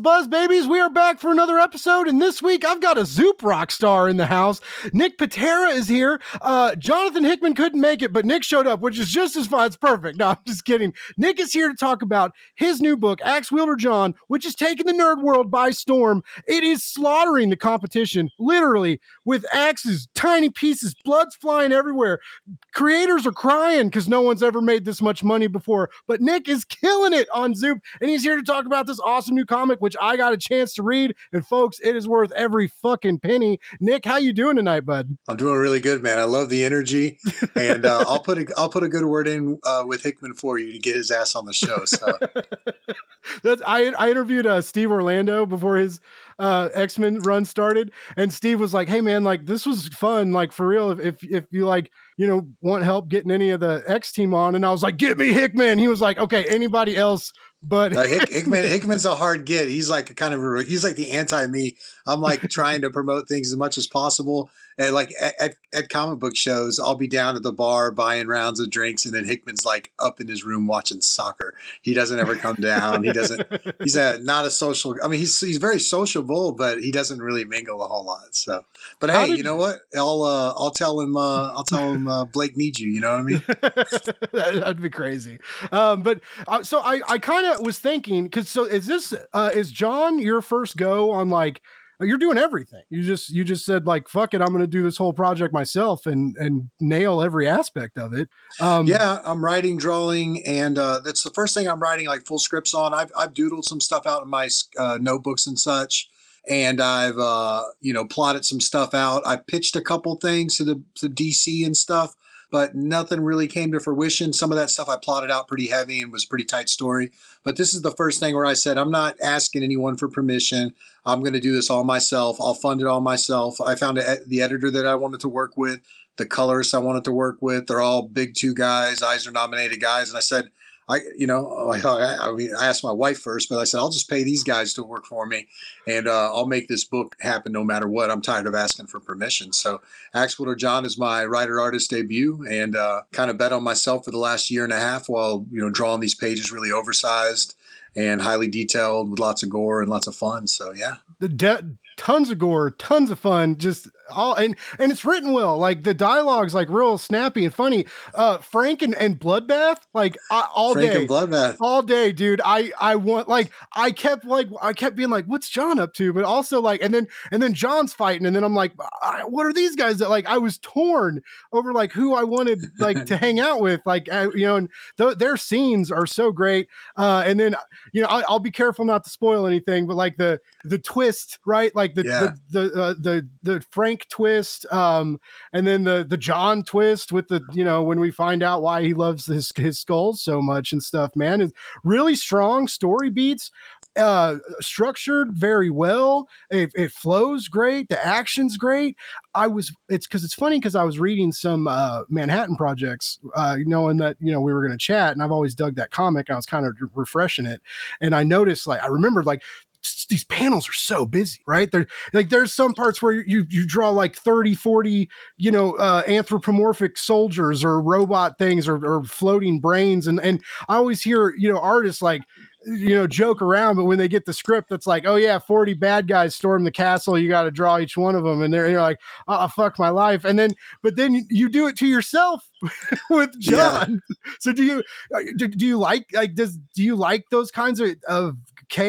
Buzz babies, we are back for another episode, and this week I've got a Zoop rock star in the house. Nick Pitarra is here. Uh, Jonathan Hickman couldn't make it, but Nick showed up, which is just as fine. It's perfect. No, I'm just kidding. Nick is here to talk about his new book, Ax-Wielder Jon, which is taking the nerd world by storm. It is slaughtering the competition, literally, with axes, tiny pieces, blood's flying everywhere. Creators are crying because no one's ever made this much money before, but Nick is killing it on Zoop, and he's here to talk about this awesome new comic, which I got a chance to read. And folks, it is worth every fucking penny. Nick, how you doing tonight, bud? I'm doing really good, man. I love the energy, and uh, I'll put a I'll put a good word in uh, with Hickman for you to get his ass on the show. So That's, I I interviewed uh, Steve Orlando before his uh, X Men run started, and Steve was like, "Hey man, like this was fun, like for real. If if, if you like." You know, want help getting any of the X team on, and I was like, "Get me Hickman." He was like, "Okay, anybody else but uh, Hick, Hickman Hickman's a hard get. He's like kind of a, he's like the anti me. I'm like trying to promote things as much as possible. And like at, at comic book shows, I'll be down at the bar buying rounds of drinks, and then Hickman's like up in his room watching soccer. He doesn't ever come down. He doesn't. He's a not a social. I mean, he's he's very sociable, but he doesn't really mingle a whole lot. So, but hey, you know what? I'll uh, I'll tell him uh, I'll tell him uh, Blake needs you. You know what I mean? That'd be crazy. Um, but uh, so I I kind of was thinking because so is this uh, is Jon your first go on like you're doing everything. You just you just said like fuck it, I'm going to do this whole project myself and and nail every aspect of it. Um, yeah, I'm writing, drawing, and uh, that's the first thing I'm writing like full scripts on. I've I've doodled some stuff out in my uh, notebooks and such, and I've uh, you know plotted some stuff out. I pitched a couple things to the to DC and stuff but nothing really came to fruition. Some of that stuff I plotted out pretty heavy and was a pretty tight story. But this is the first thing where I said, I'm not asking anyone for permission. I'm going to do this all myself. I'll fund it all myself. I found the editor that I wanted to work with, the colorists I wanted to work with. They're all big two guys, Eisner nominated guys. And I said, I, you know, I, I, mean, I asked my wife first, but I said, I'll just pay these guys to work for me and uh, I'll make this book happen no matter what. I'm tired of asking for permission. So Ax-Wielder Jon is my writer artist debut and uh, kind of bet on myself for the last year and a half while, you know, drawing these pages really oversized and highly detailed with lots of gore and lots of fun. So yeah. The de- tons of gore, tons of fun, just all and and it's written well. Like the dialogue's like real snappy and funny. Uh Frank and, and Bloodbath, like all Frank day. Bloodbath. All day, dude. I I want like I kept like I kept being like, what's Jon up to? But also like and then and then Jon's fighting, and then I'm like, what are these guys that like I was torn over like who I wanted like to hang out with, like uh, you know, and th- their scenes are so great. Uh and then you know, I, will be careful not to spoil anything, but like the the twist, right? Like the yeah. the the, uh, the the Frank twist, um, and then the the Jon twist with the you know when we find out why he loves his his skulls so much and stuff. Man, is really strong story beats uh structured very well. It, it flows great. The action's great. I was it's because it's funny because i was reading some uh manhattan projects uh knowing that you know we were going to chat and i've always dug that comic i was kind of refreshing it. And i noticed like i remembered like these panels are so busy right there like there's some parts where you you draw like 30 40 you know uh anthropomorphic soldiers or robot things or, or floating brains and and i always hear you know artists like you know joke around but when they get the script it's like oh yeah 40 bad guys storm the castle you got to draw each one of them and they're you're like oh fuck my life and then but then you do it to yourself with Jon yeah. so do you uh, do, do you like like does do you like those kinds of, of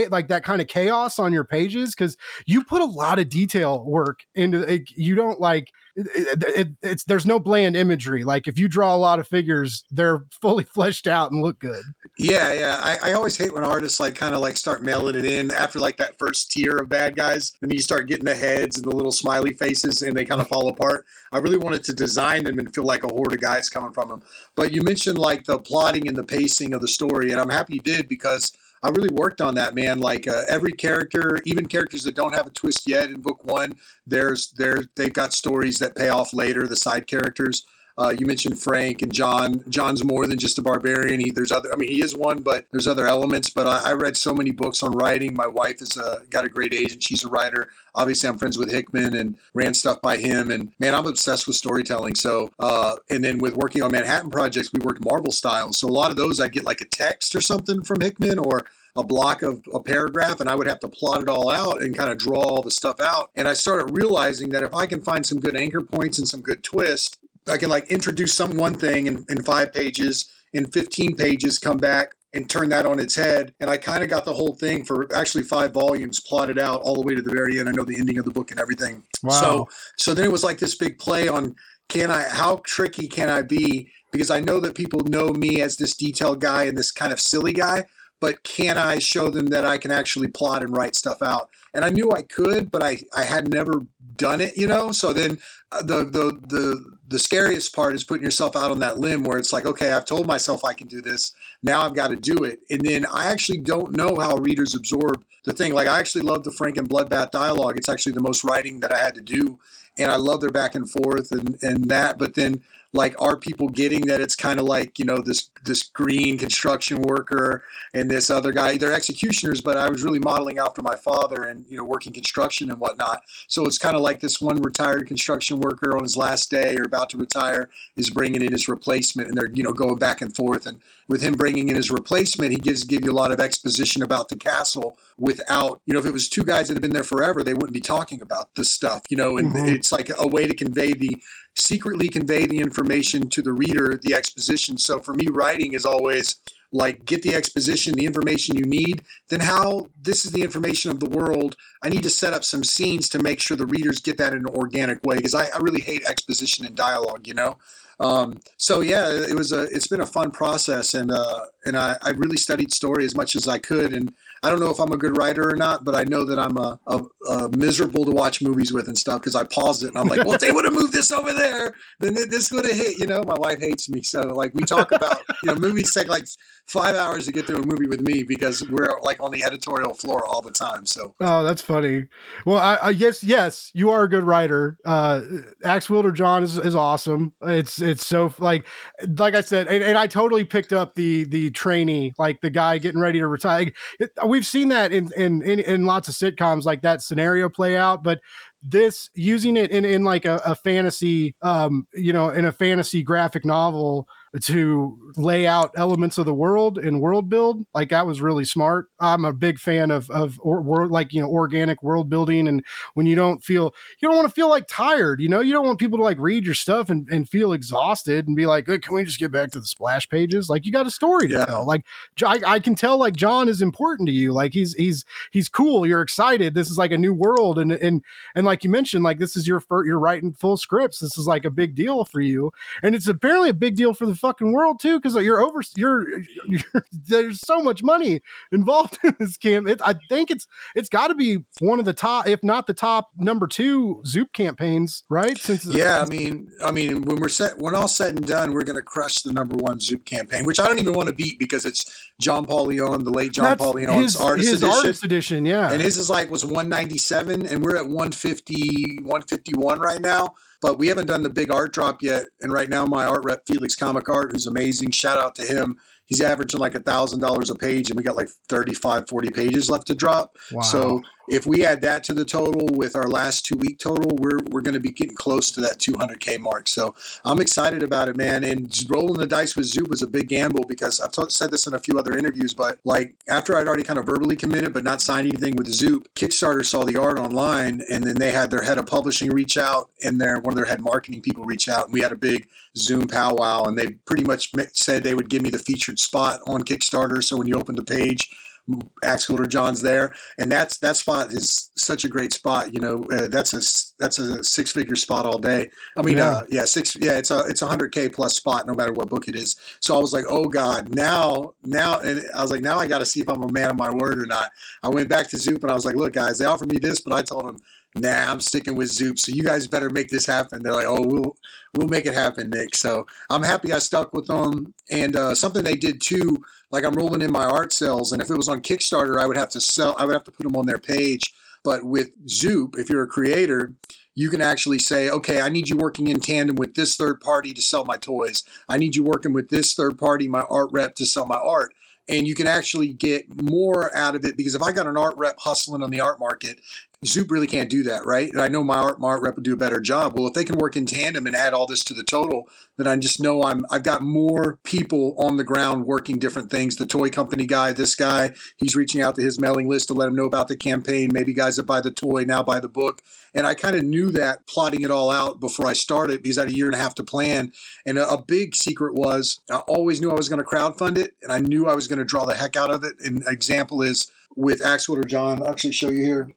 like that kind of chaos on your pages because you put a lot of detail work into it. You don't like it, it, it's there's no bland imagery. Like if you draw a lot of figures, they're fully fleshed out and look good. Yeah, yeah. I, I always hate when artists like kind of like start mailing it in after like that first tier of bad guys, and you start getting the heads and the little smiley faces, and they kind of fall apart. I really wanted to design them and feel like a horde of guys coming from them. But you mentioned like the plotting and the pacing of the story, and I'm happy you did because I really worked on that, man. Like uh, every character, even characters that don't have a twist yet in book one, there's there they've got stories that pay off later. The side characters. Uh, you mentioned Frank and Jon. Jon's more than just a barbarian. He, there's other. I mean, he is one, but there's other elements. But I, I read so many books on writing. My wife a, got a great agent. She's a writer. Obviously, I'm friends with Hickman and ran stuff by him. And man, I'm obsessed with storytelling. So, uh, and then with working on Manhattan projects, we worked Marvel style. So a lot of those, I get like a text or something from Hickman, or a block of a paragraph and I would have to plot it all out and kind of draw all the stuff out. And I started realizing that if I can find some good anchor points and some good twists, I can like introduce some one thing in, in five pages, in 15 pages, come back and turn that on its head. And I kind of got the whole thing for actually five volumes plotted out all the way to the very end. I know the ending of the book and everything. Wow. So so then it was like this big play on can I how tricky can I be? Because I know that people know me as this detailed guy and this kind of silly guy, but can I show them that I can actually plot and write stuff out? And I knew I could, but I I had never done it, you know. So then uh, the the the the scariest part is putting yourself out on that limb where it's like, okay, I've told myself I can do this. Now I've got to do it. And then I actually don't know how readers absorb the thing. Like I actually love the Frank and Bloodbath dialogue. It's actually the most writing that I had to do. And I love their back and forth and, and that. But then like are people getting that it's kind of like you know this this green construction worker and this other guy? They're executioners but i was really modeling after my father and you know working construction and whatnot. So it's kind of like this one retired construction worker on his last day or about to retire is bringing in his replacement and they're you know going back and forth. And with him bringing in his replacement he gives give you a lot of exposition about the castle without you know if it was two guys that have been there forever they wouldn't be talking about this stuff you know? And mm-hmm. it's like a way to convey the secretly convey the information to the reader, the exposition. So for me, writing is always like get the exposition, the information you need, then how this is the information of the world. I need to set up some scenes to make sure the readers get that in an organic way because I, I, really hate exposition and dialogue, you know. Um, so yeah, it was a it's been a fun process and uh, and I, I really studied story as much as I could and I don't know if I'm a good writer or not, but I know that I'm a, a, a miserable to watch movies with and stuff because I paused it and I'm like, well, if they would have moved this over there, then this would have hit. You know, my wife hates me, so like we talk about you know movies take like five hours to get through a movie with me because we're like on the editorial floor all the time. So oh, that's funny. Well, I, I guess yes, you are a good writer. Uh, Ax-Wielder Jon is, is awesome. It's it's so like like I said, and, and I totally picked up the the trainee, like the guy getting ready to retire. It, we've seen that in, in in in lots of sitcoms like that scenario play out, but this using it in in like a, a fantasy um you know in a fantasy graphic novel to lay out elements of the world and world build. Like that was really smart. I'm a big fan of of or, or, like you know organic world building. And when you don't feel you don't want to feel like tired you know? You don't want people to like read your stuff and, and feel exhausted and be like hey, can we just get back to the splash pages? Like you got a story to yeah. tell. Like I, I can tell like Jon is important to you. Like he's he's he's cool. You're excited. This is like a new world. And and and like you mentioned like this is your first you're writing full scripts. This is like a big deal for you. And it's apparently a big deal for the fucking world too because you're over you're, you're, there's so much money involved in this camp. It, i think it's it's got to be one of the top if not the top number two zoop campaigns right? Since yeah i mean i mean when we're set when all said and done we're going to crush the number one zoop campaign which i don't even want to beat because it's john paul leon the late john That's paul leon's artist his edition. artist edition yeah. And his is like was 197 and we're at 150 151 right now but we haven't done the big art drop yet. And right now, my art rep, Felix Comic Art, who's amazing, shout out to him he's averaging like a thousand dollars a page and we got like 35 40 pages left to drop wow. so if we add that to the total with our last two week total we're we're going to be getting close to that 200k mark so i'm excited about it man and rolling the dice with zoop was a big gamble because i've t- said this in a few other interviews but like after i'd already kind of verbally committed but not signed anything with zoop kickstarter saw the art online and then they had their head of publishing reach out and their one of their head marketing people reach out and we had a big Zoom powwow, and they pretty much said they would give me the featured spot on Kickstarter. So when you open the page, Ax-Wielder Jon's there, and that's that spot is such a great spot. You know, uh, that's a that's a six figure spot all day. I mean, yeah. Uh, yeah, six yeah, it's a it's a hundred k plus spot no matter what book it is. So I was like, oh god, now now, and I was like, now I got to see if I'm a man of my word or not. I went back to Zoop and I was like, look guys, they offered me this, but I told them nah, I'm sticking with Zoop. So you guys better make this happen. They're like, oh, we'll we'll make it happen, Nick. So I'm happy I stuck with them. And uh, something they did too, like I'm rolling in my art sales, and if it was on Kickstarter, I would have to sell. I would have to put them on their page. But with Zoop, if you're a creator, you can actually say, okay, I need you working in tandem with this third party to sell my toys. I need you working with this third party, my art rep, to sell my art and you can actually get more out of it because if I got an art rep hustling on the art market Zoop really can't do that, right? And I know my art, rep would do a better job. Well, if they can work in tandem and add all this to the total, then I just know I'm I've got more people on the ground working different things. The toy company guy, this guy, he's reaching out to his mailing list to let him know about the campaign. Maybe guys that buy the toy now buy the book. And I kind of knew that plotting it all out before I started because I had a year and a half to plan. And a, a big secret was I always knew I was going to crowdfund it, and I knew I was going to draw the heck out of it. An example is with Ax-Wielder Jon. I'll actually show you here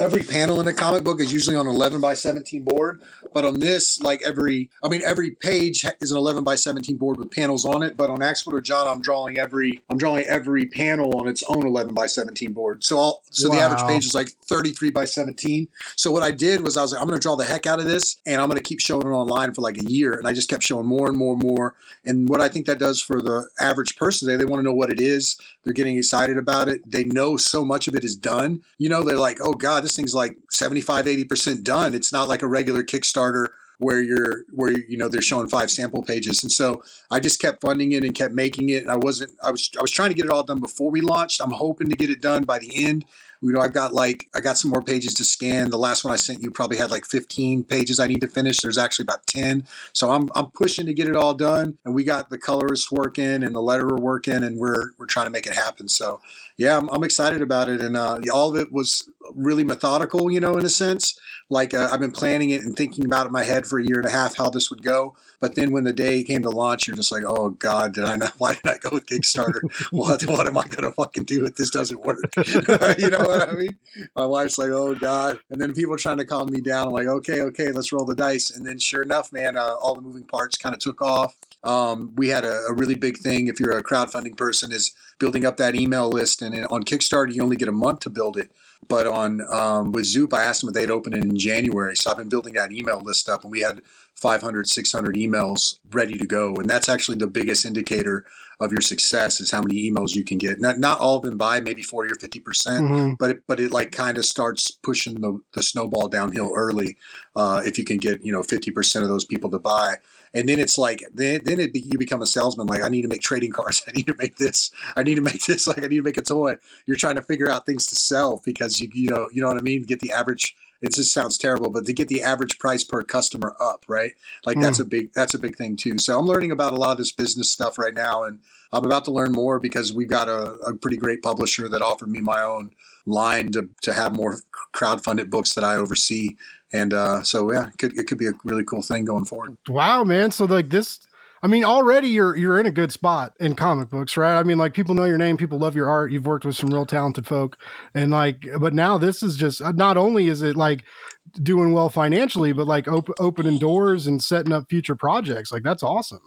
every panel in a comic book is usually on 11 by 17 board but on this like every i mean every page is an 11 by 17 board with panels on it but on Ax-Wielder Jon i'm drawing every i'm drawing every panel on its own 11 by 17 board. So all so wow. the average page is like 33 by 17 so what i did was i was like i'm going to draw the heck out of this and i'm going to keep showing it online for like a year. And i just kept showing more and more and more. And what i think that does for the average person they, they want to know what it is. They're getting excited about it. They know so much of it is done. You know they're like oh god this thing's like 75 80% done. It's not like a regular kickstarter where you're where you know they're showing five sample pages. And so i just kept funding it and kept making it. And i wasn't i was i was trying to get it all done before we launched. I'm hoping to get it done by the end you know i've got like i got some more pages to scan. The last one i sent you probably had like 15 pages i need to finish. There's actually about 10 so i'm i'm pushing to get it all done and we got the colorists working and the letterer working and we're we're trying to make it happen. So yeah i'm, I'm excited about it and uh, all of it was really methodical you know in a sense. Like uh, i've been planning it and thinking about it in my head for a year and a half how this would go but then when the day came to launch, you're just like, oh God, did I not? Why did I go with Kickstarter? what what am I gonna fucking do if this doesn't work? you know what I mean? My wife's like, oh God. And then people are trying to calm me down. I'm like, okay, okay, let's roll the dice. And then sure enough, man, uh, all the moving parts kind of took off. Um, we had a, a, really big thing if you're a crowdfunding person is building up that email list and on kickstarter you only get a month to build it but on um, with zoop i asked them if they'd open it in january. So i've been building that email list up and we had 500 600 emails ready to go. And that's actually the biggest indicator of your success is how many emails you can get. Not, not all of them buy maybe 40 or 50 percent mm-hmm. but it, but it like kind of starts pushing the, the snowball downhill early uh, if you can get you know 50 percent of those people to buy and then it's like then then it be, you become a salesman like i need to make trading cards. I need to make this. I need to make this. Like i need to make a toy. You're trying to figure out things to sell because you you know you know what i mean? Get the average it just sounds terrible, but to get the average price per customer up, right? Like mm. that's a big that's a big thing too. So I'm learning about a lot of this business stuff right now, and I'm about to learn more because we've got a, a pretty great publisher that offered me my own line to to have more crowd-funded books that I oversee, and uh, so yeah, it could it could be a really cool thing going forward. Wow, man! So like this I mean, already you're you're in a good spot in comic books, right? I mean, like people know your name, people love your art. You've worked with some real talented folk, and like, but now this is just uh, not only is it like doing well financially, but like op- opening doors and setting up future projects. Like that's awesome.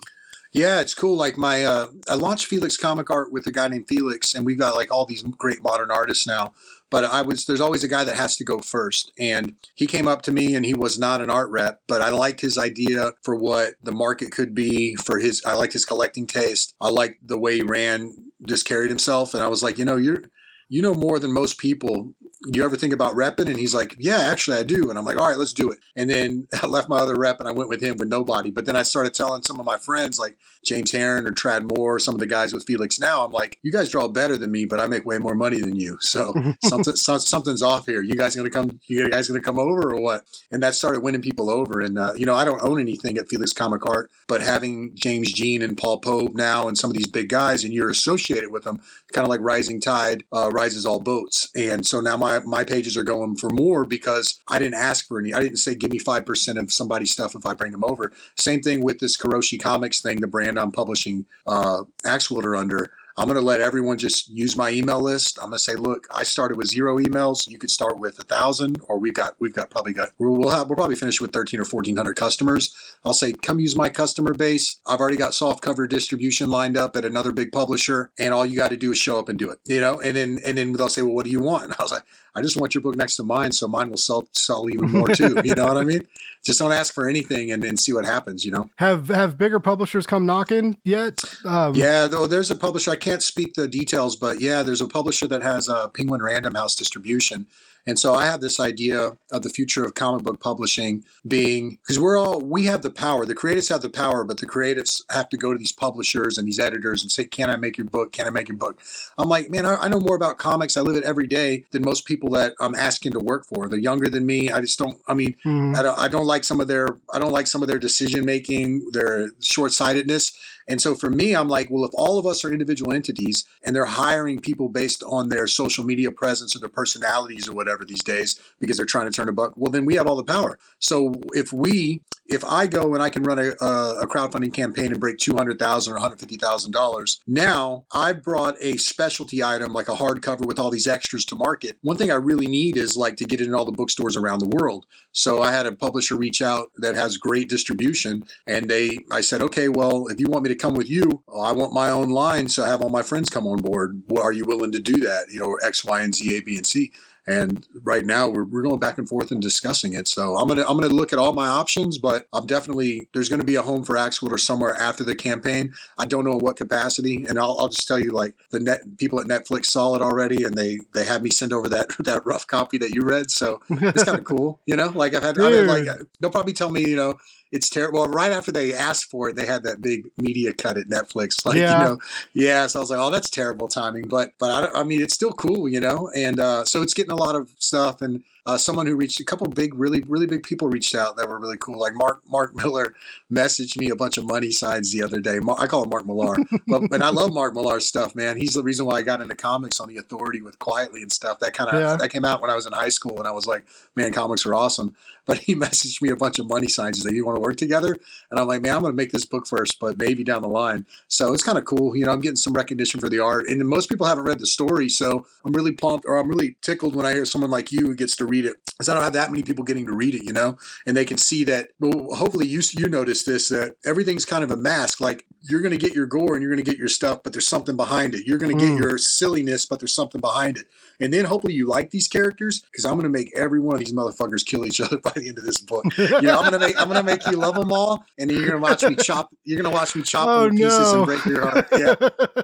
Yeah, it's cool. Like my, uh, I launched Felix Comic Art with a guy named Felix, and we've got like all these great modern artists now but I was there's always a guy that has to go first. And he came up to me and he was not an art rep, but I liked his idea for what the market could be for his I liked his collecting taste. I liked the way he ran, just carried himself. And I was like, you know, you're you know more than most people you ever think about repping? And he's like, yeah, actually I do. And I'm like, all right, let's do it. And then I left my other rep and I went with him with nobody. But then I started telling some of my friends like James Harren or Tradd Moore, some of the guys with Felix now, I'm like, you guys draw better than me, but I make way more money than you. So something, so, something's off here. You guys going to come, you guys going to come over or what? And that started winning people over. And, uh, you know, I don't own anything at Felix Comic Art, but having James Jean and Paul Pope now and some of these big guys and you're associated with them, kind of like rising tide uh, rises all boats. And so now my, my pages are going for more because I didn't ask for any. I didn't say give me five percent of somebody's stuff if I bring them over. Same thing with this Kiroshi Comics thing, the brand I'm publishing uh, Ax-Wielder under. I'm going to let everyone just use my email list. I'm going to say, look, I started with zero emails. You could start with a thousand, or we've got we've got probably got we'll have we'll probably finish with 13 or 1400 customers. I'll say, come use my customer base. I've already got soft cover distribution lined up at another big publisher, and all you got to do is show up and do it. You know, and then and then they'll say, well, what do you want? And I was like, I just want your book next to mine, so mine will sell sell even more too. you know what I mean? Just don't ask for anything and then see what happens. You know. Have have bigger publishers come knocking yet? Um, yeah, though there's a publisher. I can't speak the details, but yeah, there's a publisher that has a Penguin Random House distribution, And so I have this idea of the future of comic book publishing being because we're all we have the power. The creatives have the power, but the creatives have to go to these publishers and these editors and say, "Can I make your book? Can I make your book?" I'm like, man, I, I know more about comics. I live it every day than most people that I'm asking to work for. They're younger than me. I just don't. I mean, mm-hmm. I don't. I don't like some of their. I don't like some of their decision making, their short sightedness. And so for me, I'm like, well, if all of us are individual entities and they're hiring people based on their social media presence or their personalities or whatever these days because they're trying to turn a buck, well, then we have all the power. So if we, if I go and I can run a, a crowdfunding campaign and break two hundred thousand or one hundred fifty thousand dollars, now I brought a specialty item like a hardcover with all these extras to market. One thing I really need is like to get it in all the bookstores around the world. So I had a publisher reach out that has great distribution, and they, I said, okay, well, if you want me to come with you. Oh, I want my own line, so I have all my friends come on board. Are you willing to do that? You know, X, Y, and Z, A, B, and C. And right now we're, we're going back and forth and discussing it. So I'm gonna I'm gonna look at all my options, but I'm definitely there's gonna be a home for Ax-Wielder somewhere after the campaign. I don't know what capacity, and I'll, I'll just tell you like the net people at Netflix saw it already, and they they had me send over that that rough copy that you read. So it's kind of cool, you know. Like I've had, I've had like they'll probably tell me, you know, it's terrible. Well, right after they asked for it, they had that big media cut at Netflix. Like, yeah. you know, yeah. So I was like, oh, that's terrible timing. But, but I, I mean, it's still cool, you know. And uh, so it's getting a lot of stuff. And uh, someone who reached a couple big, really, really big people reached out that were really cool. Like Mark Mark Miller messaged me a bunch of money signs the other day. I call him Mark Millar, but and I love Mark Millar's stuff, man. He's the reason why I got into comics on the Authority with Quitely and stuff. That kind of yeah. that came out when I was in high school, and I was like, man, comics are awesome. But he messaged me a bunch of money signs. He said, "You want to work together?" And I'm like, man, I'm going to make this book first, but maybe down the line. So it's kind of cool. You know, I'm getting some recognition for the art, and most people haven't read the story, so I'm really pumped, or I'm really tickled when I hear someone like you who gets to read it. Because I don't have that many people getting to read it, you know, and they can see that. Well, hopefully you you notice this that everything's kind of a mask. Like you're going to get your gore and you're going to get your stuff, but there's something behind it. You're going to mm. get your silliness, but there's something behind it. And then hopefully you like these characters because I'm going to make every one of these motherfuckers kill each other by the end of this book. You know, I'm going to make I'm going to make you love them all, and then you're going to watch me chop. You're going to watch me chop oh, them to pieces no. and break your heart. Yeah.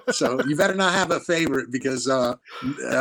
so you better not have a favorite because uh,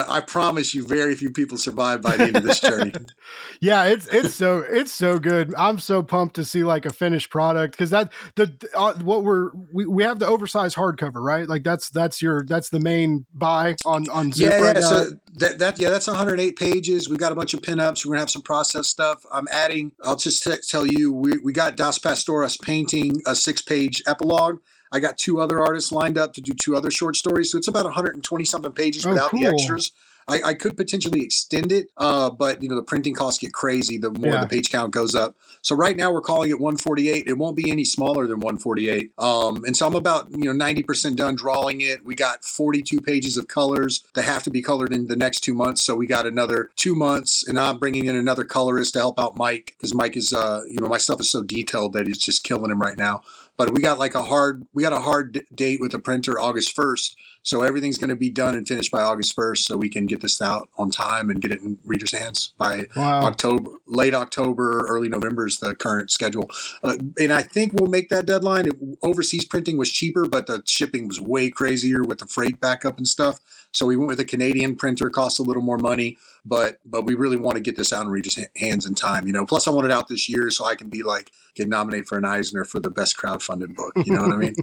I promise you, very few people survive by the end of this journey. yeah, it's it's so it's so good. I'm so pumped to see like a finished product because that the uh, what we're we, we have the oversized hardcover, right? Like that's that's your that's the main buy on on Zip yeah, right yeah. So that, that yeah, that's 108 pages. We've got a bunch of pinups. We're gonna have some process stuff. I'm adding. I'll just t- tell you, we we got Das Pastoras painting a six page epilogue. I got two other artists lined up to do two other short stories. So it's about 120 something pages oh, without cool. the extras. I, I could potentially extend it, uh, but you know the printing costs get crazy the more yeah. the page count goes up. So right now we're calling it 148. It won't be any smaller than 148. Um, and so I'm about you know 90% done drawing it. We got 42 pages of colors that have to be colored in the next two months. So we got another two months, and I'm bringing in another colorist to help out Mike because Mike is uh, you know my stuff is so detailed that he's just killing him right now. But we got like a hard we got a hard date with the printer August 1st so everything's going to be done and finished by August 1st, so we can get this out on time and get it in readers' hands by wow. October, late October, early November is the current schedule. Uh, and I think we'll make that deadline. It, overseas printing was cheaper, but the shipping was way crazier with the freight backup and stuff. So we went with a Canadian printer, costs a little more money, but but we really want to get this out in readers' hands in time. You know, plus I want it out this year so I can be like get nominated for an Eisner for the best crowdfunded book. You know what I mean?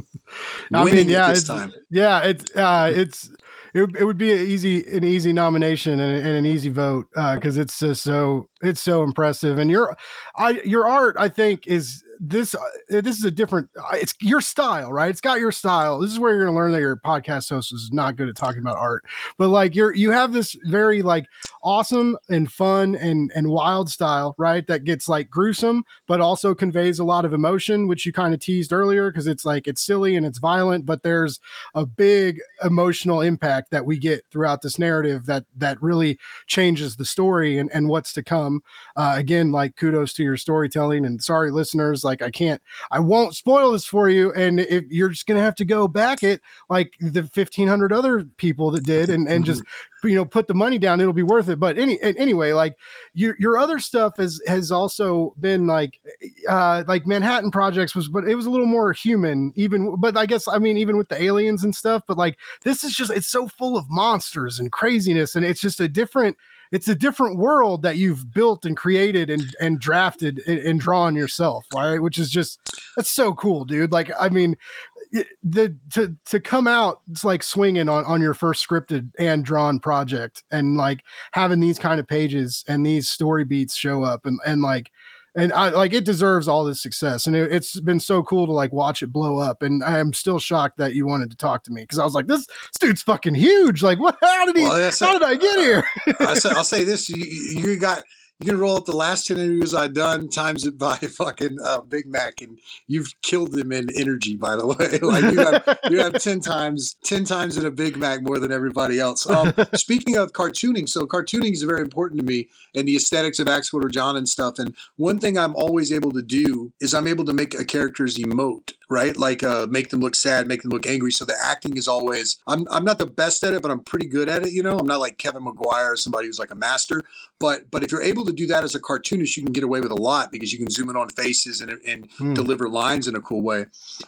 I mean, yeah, it's, time. yeah, it's uh, it's it, it would be an easy an easy nomination and, and an easy vote because uh, it's just so it's so impressive and your I your art I think is this uh, this is a different uh, it's your style right? It's got your style. This is where you're gonna learn that your podcast host is not good at talking about art. But like you're you have this very like awesome and fun and and wild style right? That gets like gruesome but also conveys a lot of emotion which you kind of teased earlier because it's like it's silly and it's violent but there's a big emotional impact that we get throughout this narrative that that really changes the story and and what's to come. Uh, again like kudos to your storytelling and sorry listeners like like I can't, I won't spoil this for you, and if you're just gonna have to go back it like the fifteen hundred other people that did, and and just you know put the money down, it'll be worth it. But any anyway, like your your other stuff has has also been like uh like Manhattan Projects was, but it was a little more human, even. But I guess I mean even with the aliens and stuff, but like this is just it's so full of monsters and craziness, and it's just a different it's a different world that you've built and created and and drafted and, and drawn yourself, right? Which is just that's so cool, dude. Like, I mean, the to to come out it's like swinging on on your first scripted and drawn project and like having these kind of pages and these story beats show up and and like and I like it deserves all this success. And it, has been so cool to like watch it blow up. And I am still shocked that you wanted to talk to me because I was like, this, this, dude's fucking huge. Like, what? How did he? Well, how did I get here? I say, I'll say this: you, you got you can roll up the last 10 interviews I've done, times it by fucking uh, Big Mac, and you've killed them in energy, by the way. like you have, you have 10 times, 10 times in a Big Mac more than everybody else. Um, speaking of cartooning, so cartooning is very important to me and the aesthetics of Ax-Wielder Jon and stuff. And one thing I'm always able to do is I'm able to make a character's emote right? Like uh, make them look sad, make them look angry. So the acting is always. I'm I'm not the best at it, but I'm pretty good at it. You know, I'm not like Kevin Maguire or somebody who's like a master. But but if you're able to do that as a cartoonist, you can get away with a lot because you can zoom in on faces and and hmm. deliver lines in a cool way.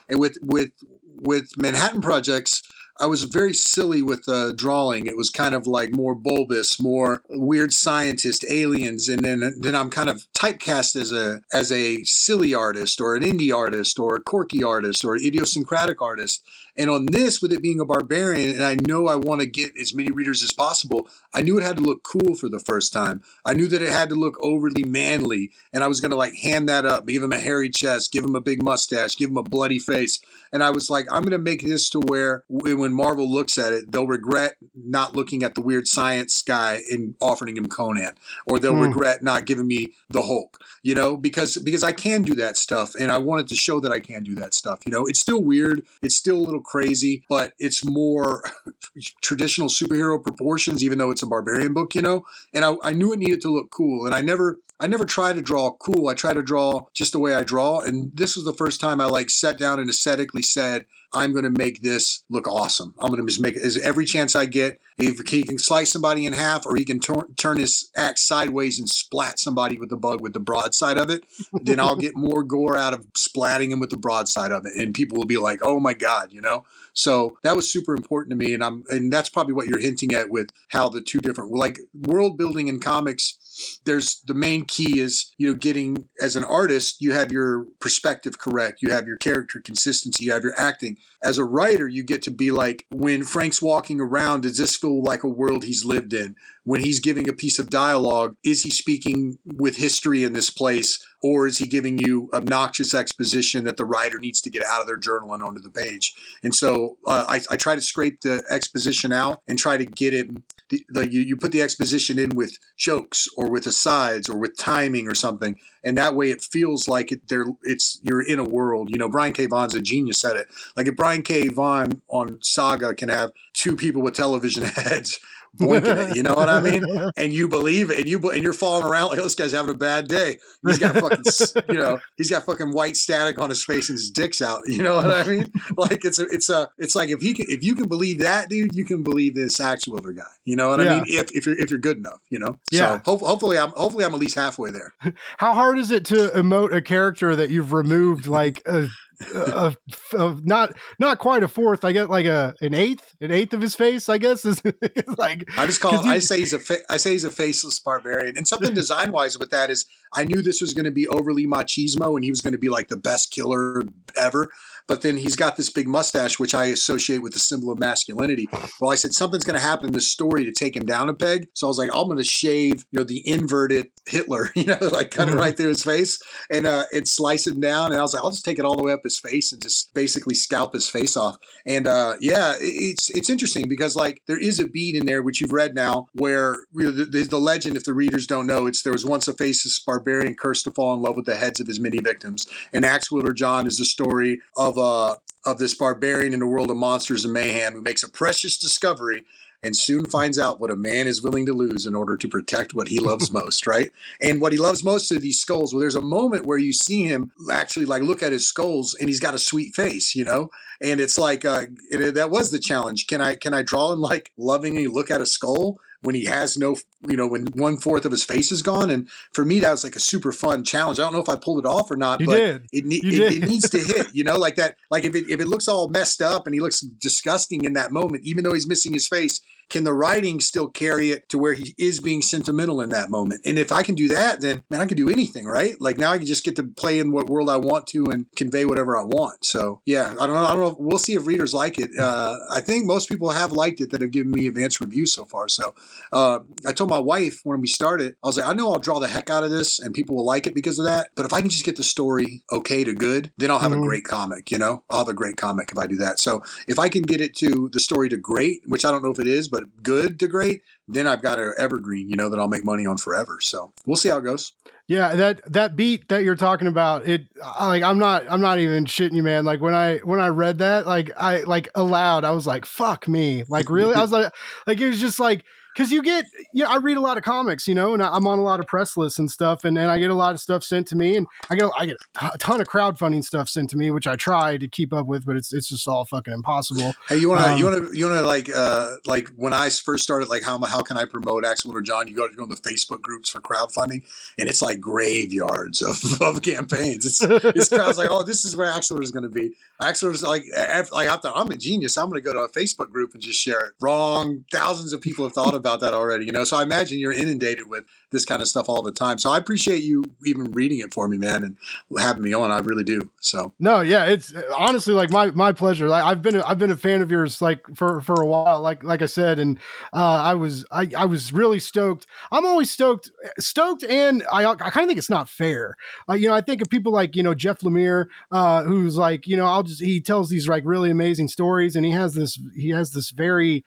And with with with Manhattan projects. I was very silly with the drawing. It was kind of like more bulbous, more weird scientist, aliens, and then then I'm kind of typecast as a as a silly artist or an indie artist or a quirky artist or idiosyncratic artist. And on this, with it being a barbarian, and I know I want to get as many readers as possible, I knew it had to look cool for the first time. I knew that it had to look overly manly, and I was going to like hand that up, give him a hairy chest, give him a big mustache, give him a bloody face. And I was like, I'm going to make this to where when Marvel looks at it, they'll regret not looking at the weird science guy and offering him Conan, or they'll mm. regret not giving me the Hulk, you know, because because I can do that stuff, and I wanted to show that I can do that stuff. You know, it's still weird, it's still a little crazy, but it's more traditional superhero proportions, even though it's a barbarian book, you know. And I, I knew it needed to look cool, and I never I never try to draw cool. I try to draw just the way I draw. And this was the first time I like sat down and aesthetically said, I'm going to make this look awesome. I'm going to just make it as every chance I get. If he can slice somebody in half or he can tur- turn his axe sideways and splat somebody with the bug with the broadside of it, then I'll get more gore out of splatting him with the broadside of it. And people will be like, oh my God, you know? So that was super important to me. And I'm, and that's probably what you're hinting at with how the two different, like world building in comics there's the main key is you know getting as an artist you have your perspective correct you have your character consistency you have your acting. As a writer you get to be like when frank's walking around does this feel like a world he's lived in? When he's giving a piece of dialogue is he speaking with history in this place or is he giving you obnoxious exposition that the writer needs to get out of their journal and onto the page? And so uh, I, I, try to scrape the exposition out and try to get it. The, the, you, you put the exposition in with jokes or with asides or with timing or something, and that way it feels like it. There, it's you're in a world. You know, Brian K. Vaughan's a genius at it. Like if Brian K. Vaughan on Saga can have two people with television heads boinking it. You know what I mean? And you believe it, and you and you're falling around like oh, this guy's having a bad day. He's got fucking, you know, he's got fucking white static on his face and his dick's out. You know what I mean? Like it's a, it's a, it's like if he can, if you can believe that, dude, you can believe this actual other guy. You know what yeah. I mean? If if you're if you're good enough, you know. Yeah. So ho- hopefully I'm hopefully I'm at least halfway there. How hard is it to emote a character that you've removed like a Uh, of, of not not quite a fourth. I get like a an eighth, an eighth of his face. I guess is like I just call. I say he's a fa- I say he's a faceless barbarian. And something design wise with that is I knew this was going to be overly machismo, and he was going to be like the best killer ever. But then he's got this big mustache, which I associate with the symbol of masculinity. Well, I said something's going to happen in this story to take him down a peg. So I was like, I'm going to shave, you know, the inverted Hitler, you know, like cut it mm-hmm. right through his face and uh, and slice him down. And I was like, I'll just take it all the way up his face and just basically scalp his face off. And uh, yeah, it's it's interesting because like there is a beat in there which you've read now where you know, the, the, the legend, if the readers don't know, it's there was once a faceless barbarian cursed to fall in love with the heads of his many victims. And Ax-Wielder Jon is the story of of uh, of this barbarian in a world of monsters and mayhem who makes a precious discovery and soon finds out what a man is willing to lose in order to protect what he loves most, right? And what he loves most are these skulls. Well, there's a moment where you see him actually like look at his skulls and he's got a sweet face, you know? And it's like uh it, that was the challenge. Can I can I draw him like lovingly look at a skull? When he has no, you know, when one fourth of his face is gone. And for me, that was like a super fun challenge. I don't know if I pulled it off or not, you but did. It, it, did. it, needs to hit, you know, like that. Like if it, if it looks all messed up and he looks disgusting in that moment, even though he's missing his face, can the writing still carry it to where he is being sentimental in that moment? And if I can do that, then man, I can do anything, right? Like now I can just get to play in what world I want to and convey whatever I want. So yeah, I don't know. I don't know. We'll see if readers like it. Uh, I think most people have liked it that have given me advanced reviews so far. So uh, I told my wife when we started, I was like, I know I'll draw the heck out of this and people will like it because of that. But if I can just get the story okay to good, then I'll have mm-hmm. a great comic. You know, I'll have a great comic if I do that. So if I can get it to the story to great, which I don't know if it is, but good to great, then I've got an evergreen, you know, that I'll make money on forever. So we'll see how it goes. Yeah, that that beat that you're talking about, it like I'm not I'm not even shitting you, man. Like when I when I read that, like I like aloud, I was like, fuck me. Like really? I was like like it was just like because you get yeah i read a lot of comics you know and i'm on a lot of press lists and stuff and, and i get a lot of stuff sent to me and i get i get a ton of crowdfunding stuff sent to me which i try to keep up with but it's it's just all fucking impossible. Hey you want to um, you want to you want to like uh like when i first started like how how can i promote Ax-Wielder Jon? You go to go to the facebook groups for crowdfunding and it's like graveyards of, of campaigns. It's it's crowds like oh this is where axel is going to be. Axel is like like I thought i'm a genius. I'm going to go to a facebook group and just share it. Wrong. Thousands of people have thought about that already, you know. So I imagine you're inundated with this kind of stuff all the time. So I appreciate you even reading it for me, man, and having me on. I really do. So no, yeah, it's honestly like my my pleasure. Like I've been a, I've been a fan of yours like for for a while. Like like I said, and uh, I was I I was really stoked. I'm always stoked stoked, and I I kind of think it's not fair. Uh, you know, I think of people like you know Jeff Lemire, uh, who's like you know I'll just he tells these like really amazing stories, and he has this he has this very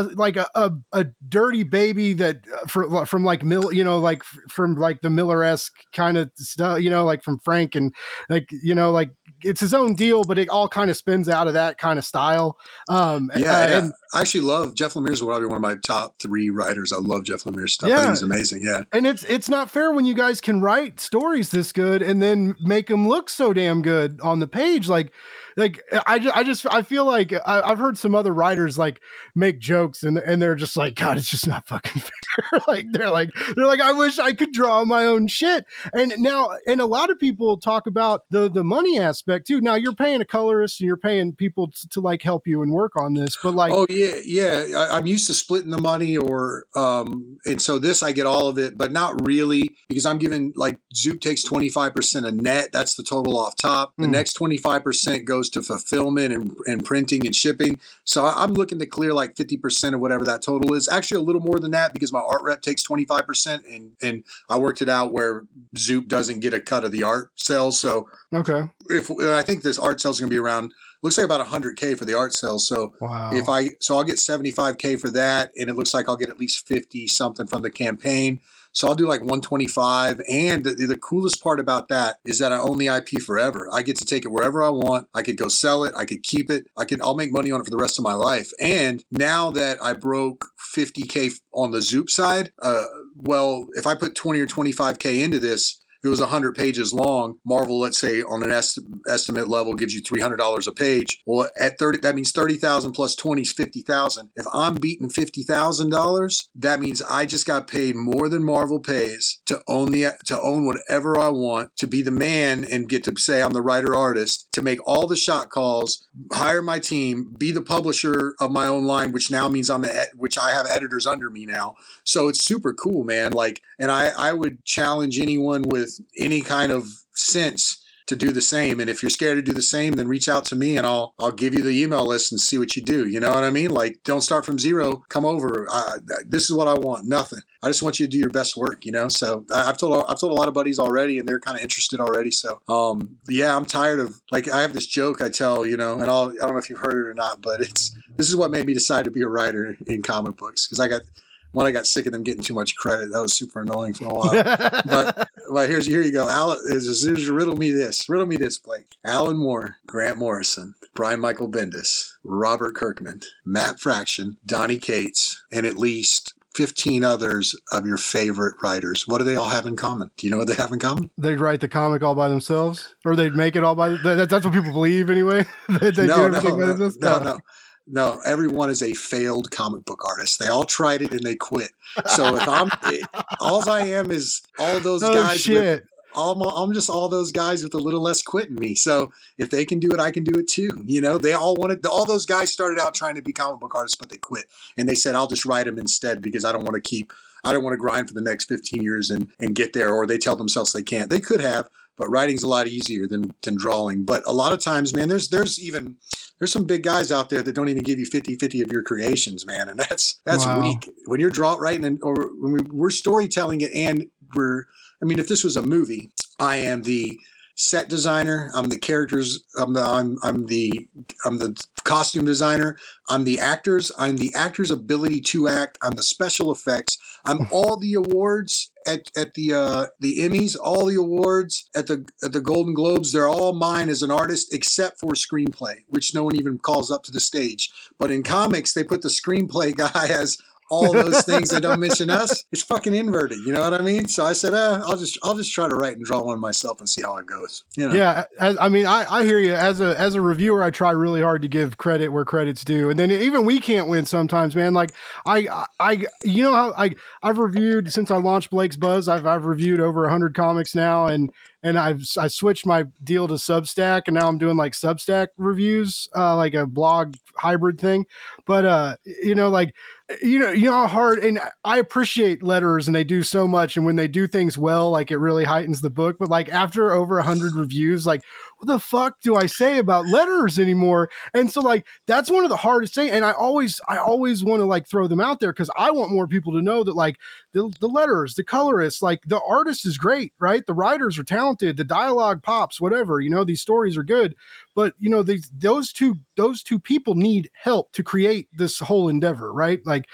like a, a, a dirty baby that uh, for, from like mill you know like from like the miller-esque kind of stuff you know like from frank and like you know like it's his own deal but it all kind of spins out of that kind of style. Um yeah, uh, and i actually love jeff lemire's probably one of my top three writers. I love jeff lemire's stuff yeah. he's amazing yeah. And it's it's not fair when you guys can write stories this good and then make them look so damn good on the page like like I just, I just I feel like I, have heard some other writers like make jokes and and they're just like God, it's just not fucking fair. like they're like they're like I wish I could draw my own shit. And now and a lot of people talk about the the money aspect too. Now you're paying a colorist and you're paying people to, to like help you and work on this, but like oh yeah yeah I, I'm used to splitting the money or um and so this I get all of it, but not really because I'm giving like Zoop takes 25% of net. That's the total off top. The mm. next 25% goes goes to fulfillment and, and printing and shipping. So I'm looking to clear like 50% of whatever that total is. Actually, a little more than that because my art rep takes 25%. And, and I worked it out where Zoop doesn't get a cut of the art sales. So, okay. If I think this art sales is going to be around looks like about 100k for the art sales so wow. if i so i'll get 75k for that and it looks like i'll get at least 50 something from the campaign so I'll do like 125. And the, the, coolest part about that is that I own the IP forever. I get to take it wherever I want. I could go sell it. I could keep it. I can I'll make money on it for the rest of my life. And now that I broke 50k on the Zoop side, uh, well, if I put 20 or 25k into this, it was 100 pages long, Marvel, let's say on an est- estimate level, gives you $300 a page. Well, at 30, that means 30,000 plus 20 is 50,000. If I'm beating $50,000, that means I just got paid more than Marvel pays to own the to own whatever I want, to be the man and get to say I'm the writer artist, to make all the shot calls, hire my team, be the publisher of my own line, which now means I'm a, which I have editors under me now. So it's super cool, man. Like, and I I would challenge anyone with with any kind of sense to do the same. And if you're scared to do the same, then reach out to me and I'll I'll give you the email list and see what you do. You know what I mean? Like don't start from zero. Come over. Uh, this is what I want. Nothing. I just want you to do your best work. You know. So I've told I've told a lot of buddies already, and they're kind of interested already. So um yeah, I'm tired of like I have this joke I tell you know, and I'll I don't know if you've heard it or not, but it's this is what made me decide to be a writer in comic books because I got one, I got sick of them getting too much credit. That was super annoying for a while. but but here's here you go. Alan, here's, here's, riddle me this. Riddle me this, Blake. Alan Moore, Grant Morrison, Brian Michael Bendis, Robert Kirkman, Matt Fraction, Donny Cates, and at least 15 others of your favorite writers. What do they all have in common? Do you know what they have in common? They'd write the comic all by themselves, or they'd make it all by. That, that's what people believe anyway. they, they no, no, no, no, no, no, everyone is a failed comic book artist. They all tried it and they quit. So if I'm all I am is all those oh, guys shit. With, I'm, I'm just all those guys with a little less quit in me. So if they can do it, I can do it too. You know, they all wanted, all those guys started out trying to be comic book artists, but they quit. And they said, I'll just write them instead because I don't want to keep, I don't want to grind for the next 15 years and, and get there. Or they tell themselves they can't. They could have, but writing's a lot easier than, than drawing. But a lot of times, man, there's, there's even, there's some big guys out there that don't even give you 50 50 of your creations man and that's that's wow. weak when you're draw writing and or when we, we're storytelling it and we're i mean if this was a movie i am the set designer i'm the characters i'm the i'm, I'm the i'm the costume designer i'm the actors i'm the actor's ability to act i'm the special effects i'm all the awards at, at the uh, the Emmys, all the awards at the at the Golden Globes, they're all mine as an artist, except for screenplay, which no one even calls up to the stage. But in comics, they put the screenplay guy as all those things that don't mention us, it's fucking inverted. You know what I mean? So I said, eh, I'll just I'll just try to write and draw one myself and see how it goes. You know? Yeah, as, I mean, I, I hear you. As a as a reviewer, I try really hard to give credit where credit's due, and then even we can't win sometimes, man. Like I I you know how I I've reviewed since I launched Blake's Buzz. I've I've reviewed over hundred comics now, and and I've I switched my deal to Substack, and now I'm doing like Substack reviews, uh, like a blog hybrid thing. But uh, you know, like you know, you know how hard, and I appreciate letters, and they do so much, and when they do things well, like it really heightens the book. But like after over a hundred reviews, like what the fuck do I say about letters anymore? And so like that's one of the hardest things. And I always I always want to like throw them out there because I want more people to know that like the, the letters, the colorists, like the artist is great, right? The writers are talented, the dialogue pops, whatever, you know, these stories are good. But you know, these those two those two people need help to create this whole endeavor, right? Like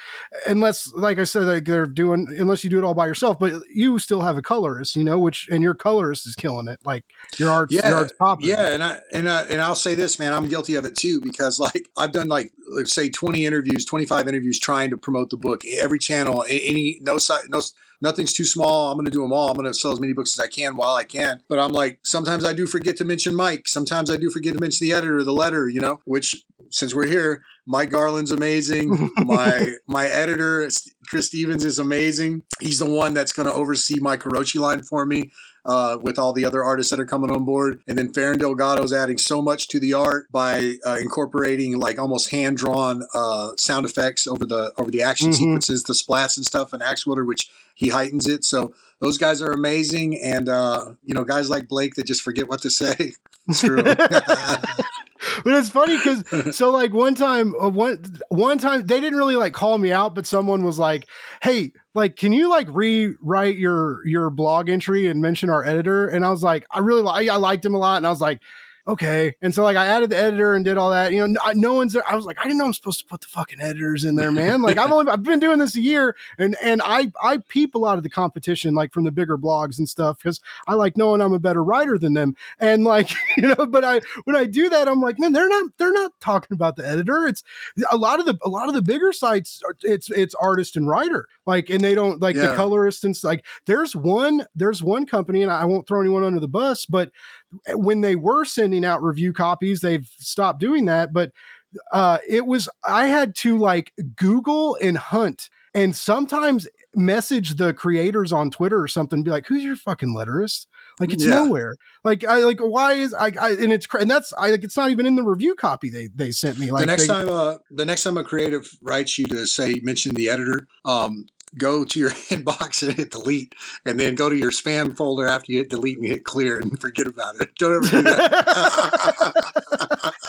unless like I said, like they're doing unless you do it all by yourself, but you still have a colorist, you know, which and your colorist is killing it. Like your art, yeah. your art's pop yeah, and I and I, and I'll say this, man, I'm guilty of it too because like I've done like let's say 20 interviews, 25 interviews trying to promote the book. Every channel, any no site, no nothing's too small. I'm going to do them all. I'm going to sell as many books as I can while I can. But I'm like, sometimes I do forget to mention Mike. Sometimes I do forget to mention the editor, the letter, you know, which since we're here, Mike Garland's amazing. my my editor, Chris Stevens, is amazing. He's the one that's going to oversee my Korochi line for me uh, with all the other artists that are coming on board. And then Ferran Delgado's adding so much to the art by uh, incorporating like almost hand drawn uh, sound effects over the over the action mm-hmm. sequences, the splats and stuff, and Axwater, which he heightens it. So those guys are amazing, and uh, you know, guys like Blake that just forget what to say. It's true. but it's funny because so like one time uh, one one time they didn't really like call me out but someone was like hey like can you like rewrite your your blog entry and mention our editor? And i was like i really like i liked him a lot. And i was like okay. And so like I added the editor and did all that. You know, no one's there. I was like, I didn't know I'm supposed to put the fucking editors in there, man. Like I've only I've been doing this a year, and and I I peep a lot of the competition like from the bigger blogs and stuff because I like knowing I'm a better writer than them. And like you know, but I when I do that, I'm like, man, they're not they're not talking about the editor. It's a lot of the a lot of the bigger sites. It's it's artist and writer. Like and they don't like yeah. the colorist and like. There's one there's one company, and I won't throw anyone under the bus, but when they were sending out review copies, they've stopped doing that. But uh, it was I had to like Google and hunt and sometimes message the creators on Twitter or something, be like, "Who's your fucking letterist?" Like it's yeah. nowhere. Like I like why is I, I and it's and that's I like it's not even in the review copy they they sent me. Like the next they, time uh the next time a creative writes you to say mention the editor, um go to your inbox and hit delete, and then go to your spam folder after you hit delete and hit clear and forget about it. Don't ever do that.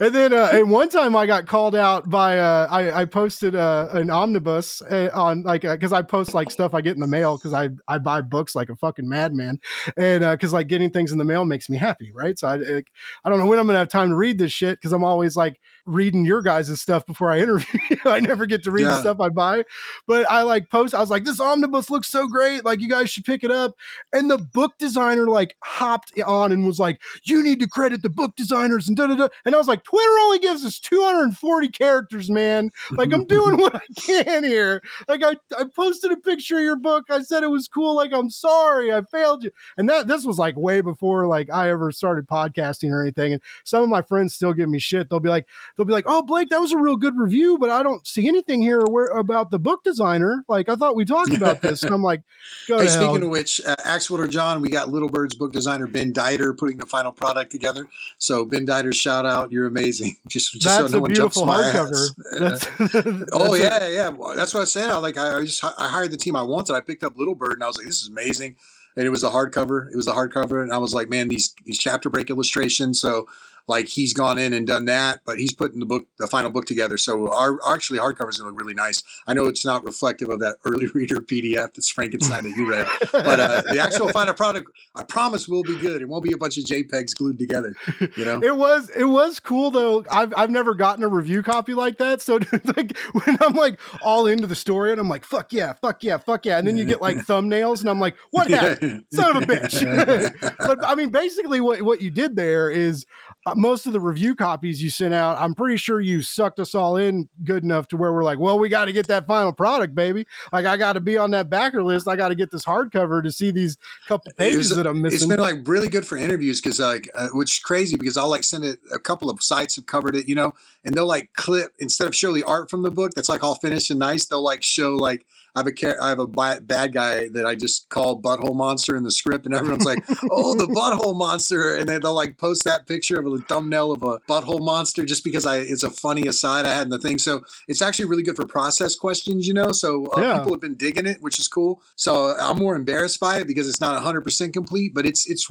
and then uh, and one time I got called out by uh, I, I posted uh, an omnibus uh, on like because uh, I post like stuff I get in the mail because I I buy books like a fucking madman and because uh, like getting things in the mail makes me happy right so I I don't know when I'm gonna have time to read this shit because I'm always like reading your guys' stuff before I interview you. I never get to read yeah. the stuff I buy but I like post I was like this omnibus looks so great like you guys should pick it up and the book designer like hopped on and was like you need to credit the book designers and da da da and I was like like, Twitter only gives us 240 characters, man. Like, I'm doing what I can here. Like, I, I posted a picture of your book. I said it was cool. Like, I'm sorry, I failed you. And that this was like way before like I ever started podcasting or anything. And some of my friends still give me shit. They'll be like, they'll be like, oh, Blake, that was a real good review, but I don't see anything here where about the book designer. Like, I thought we talked about this. And I'm like, go Hey, to hell. speaking of which, uh, Ax-Wielder Jon, we got Little Bird's book designer Ben Dieter putting the final product together. So Ben Dieter, shout out, you're amazing. Just, just That's so no a one jumps beautiful my hardcover. That's, Oh yeah, yeah. Well, That's what I said. I like I I just I hired the team I wanted. I picked up Little Bird and I was like, this is amazing. And it was a hardcover. It was a hardcover, and I was like, man, these these chapter break illustrations. So like he's gone in and done that, but he's putting the book, the final book together. So our actually hardcover is look really nice. I know it's not reflective of that early reader PDF that's Frankenstein that you read, but uh, the actual final product, I promise, will be good. It won't be a bunch of JPEGs glued together. You know. It was it was cool though. I've I've never gotten a review copy like that. So like when I'm like all into the story and I'm like fuck yeah, fuck yeah, fuck yeah, and then you get like thumbnails and I'm like what happened, son of a bitch. but I mean, basically what what you did there is uh, most of the review copies you sent out. I'm pretty sure you sucked us all in good enough to where we're like, well, we got to get that final product, baby. Like I got to be on that backer list. I got to get this hardcover to see these couple It was- pages that I'm it's missing. been like really good for interviews because like uh, which is crazy because I'll like send it a couple of sites have covered it you know and they'll like clip instead of show the art from the book that's like all finished and nice they'll like show like I have a I have a bad guy that I just call butthole monster in the script and everyone's like oh the butthole monster and then they'll like post that picture of a thumbnail of a butthole monster just because I it's a funny aside I had in the thing. So it's actually really good for process questions you know? So uh, Yeah. people have been digging it which is cool. So I'm more embarrassed by it because it's not 100% complete but it's it's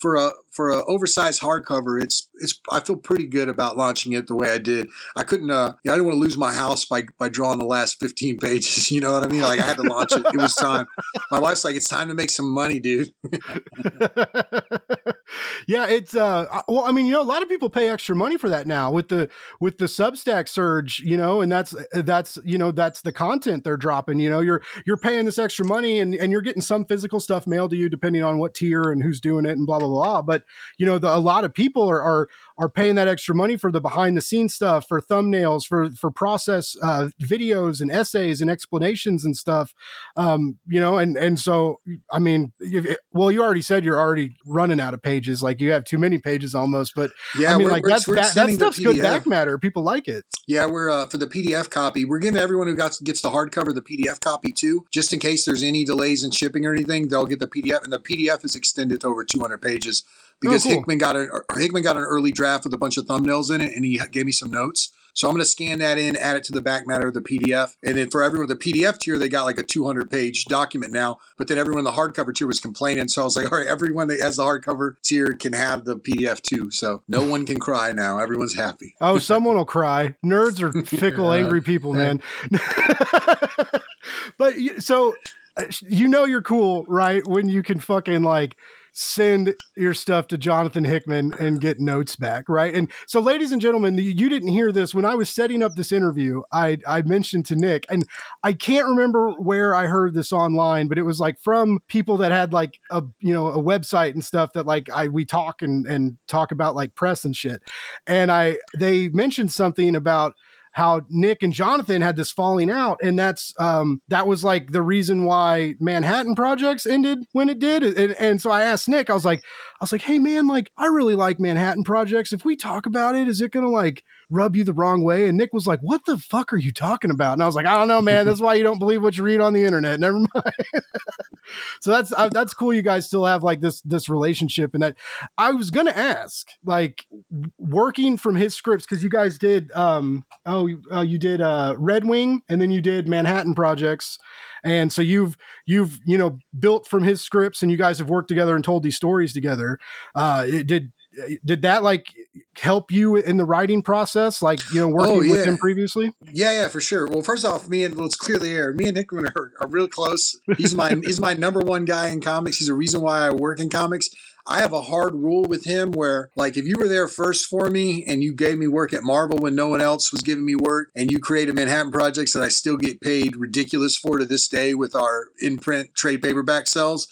for a for a oversized hardcover it's it's I feel pretty good about launching it the way I did. I couldn't uh I didn't want to lose my house by by drawing the last 15 pages you know what I mean? Like I had to launch it. It was time. My wife's like it's time to make some money dude. Yeah, it's uh well, I mean, you know, a lot of people pay extra money for that now with the with the Substack surge, you know, and that's that's you know, that's the content they're dropping, you know, you're you're paying this extra money and and you're getting some physical stuff mailed to you depending on what tier and who's doing it and blah blah blah, but you know, the, a lot of people are are are paying that extra money for the behind the scenes stuff, for thumbnails, for for process uh videos and essays and explanations and stuff. Um, you know, and and so I mean, it- well, you already said you're already running out of pages. Like you have too many pages almost. But yeah I mean, we're- like that's that, that stuff's good back matter. People like it. Yeah, we're uh, for the PDF copy. We're giving everyone who got gets the hardcover the PDF copy too, just in case there's any delays in shipping or anything. They'll get the PDF, and the PDF is extended to over 200 pages because cool. Hickman got a Hickman got an early draft with a bunch of thumbnails in it, and he gave me some notes. So I'm going to scan that in, add it to the back matter of the PDF, and then for everyone the PDF tier, they got like a 200 page document now. But then everyone in the hardcover tier was complaining, so I was like, all right, everyone that has the hardcover tier can have the PDF too. So no one can cry now. Everyone's happy. Oh, someone will cry. Nerds are fickle, Yeah. angry people, man. but so uh, you know you're cool, right? When you can fucking like send your stuff to Jonathan Hickman and get notes back, right? And so, ladies and gentlemen, you didn't hear this when I was setting up this interview. I I mentioned to Nick, and I can't remember where I heard this online, but it was like from people that had like a you know a website and stuff that like I we talk and and talk about like press and shit. And I they mentioned something about how Nick and Jonathan had this falling out, and that's um that was like the reason why Manhattan Projects ended when it did. And, and so I asked Nick, I was like, I was like, hey man, like I really like Manhattan Projects. If we talk about it, is it gonna like rub you the wrong way? And Nick was like, What the fuck are you talking about? And I was like, I don't know, man. That's why you don't believe what you read on the internet. Never mind. so that's uh, that's cool. You guys still have like this this relationship, and that I was gonna ask, like working from his scripts because you guys did um oh you- uh, you did uh Red Wing and then you did Manhattan Projects. And so you've you've you know built from his scripts and you guys have worked together and told these stories together. Uh it did did that like help you in the writing process like you know working oh, with yeah. him previously Yeah, yeah, for sure. Well, first off, me and let's clear the air. Me and Hickman are, are real close. He's my he's my number one guy in comics. He's a reason why I work in comics. I have a hard rule with him where, like, if you were there first for me and you gave me work at Marvel when no one else was giving me work, and you created Manhattan projects that I still get paid ridiculous for to this day with our in print trade paperback sales,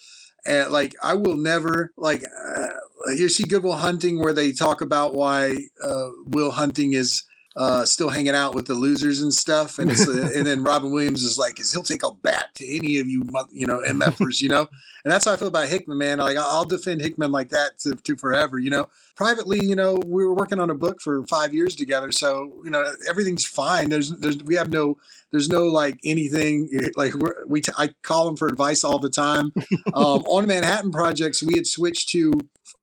And like, I will never like. Uh, you see Good Will Hunting where they talk about why uh, Will Hunting is uh, still hanging out with the losers and stuff. And it's, uh, and then Robin Williams is like, is he'll take a bat to any of you, you know, MFers, you know? And that's how I feel about Hickman, man. Like I'll defend Hickman like that to, to forever, you know? Privately, you know, we were working on a book for five years together. So, you know, everything's fine. There's, there's, we have no, there's no like anything like we're, we, t- I call him for advice all the time. Um, on Manhattan projects, we had switched to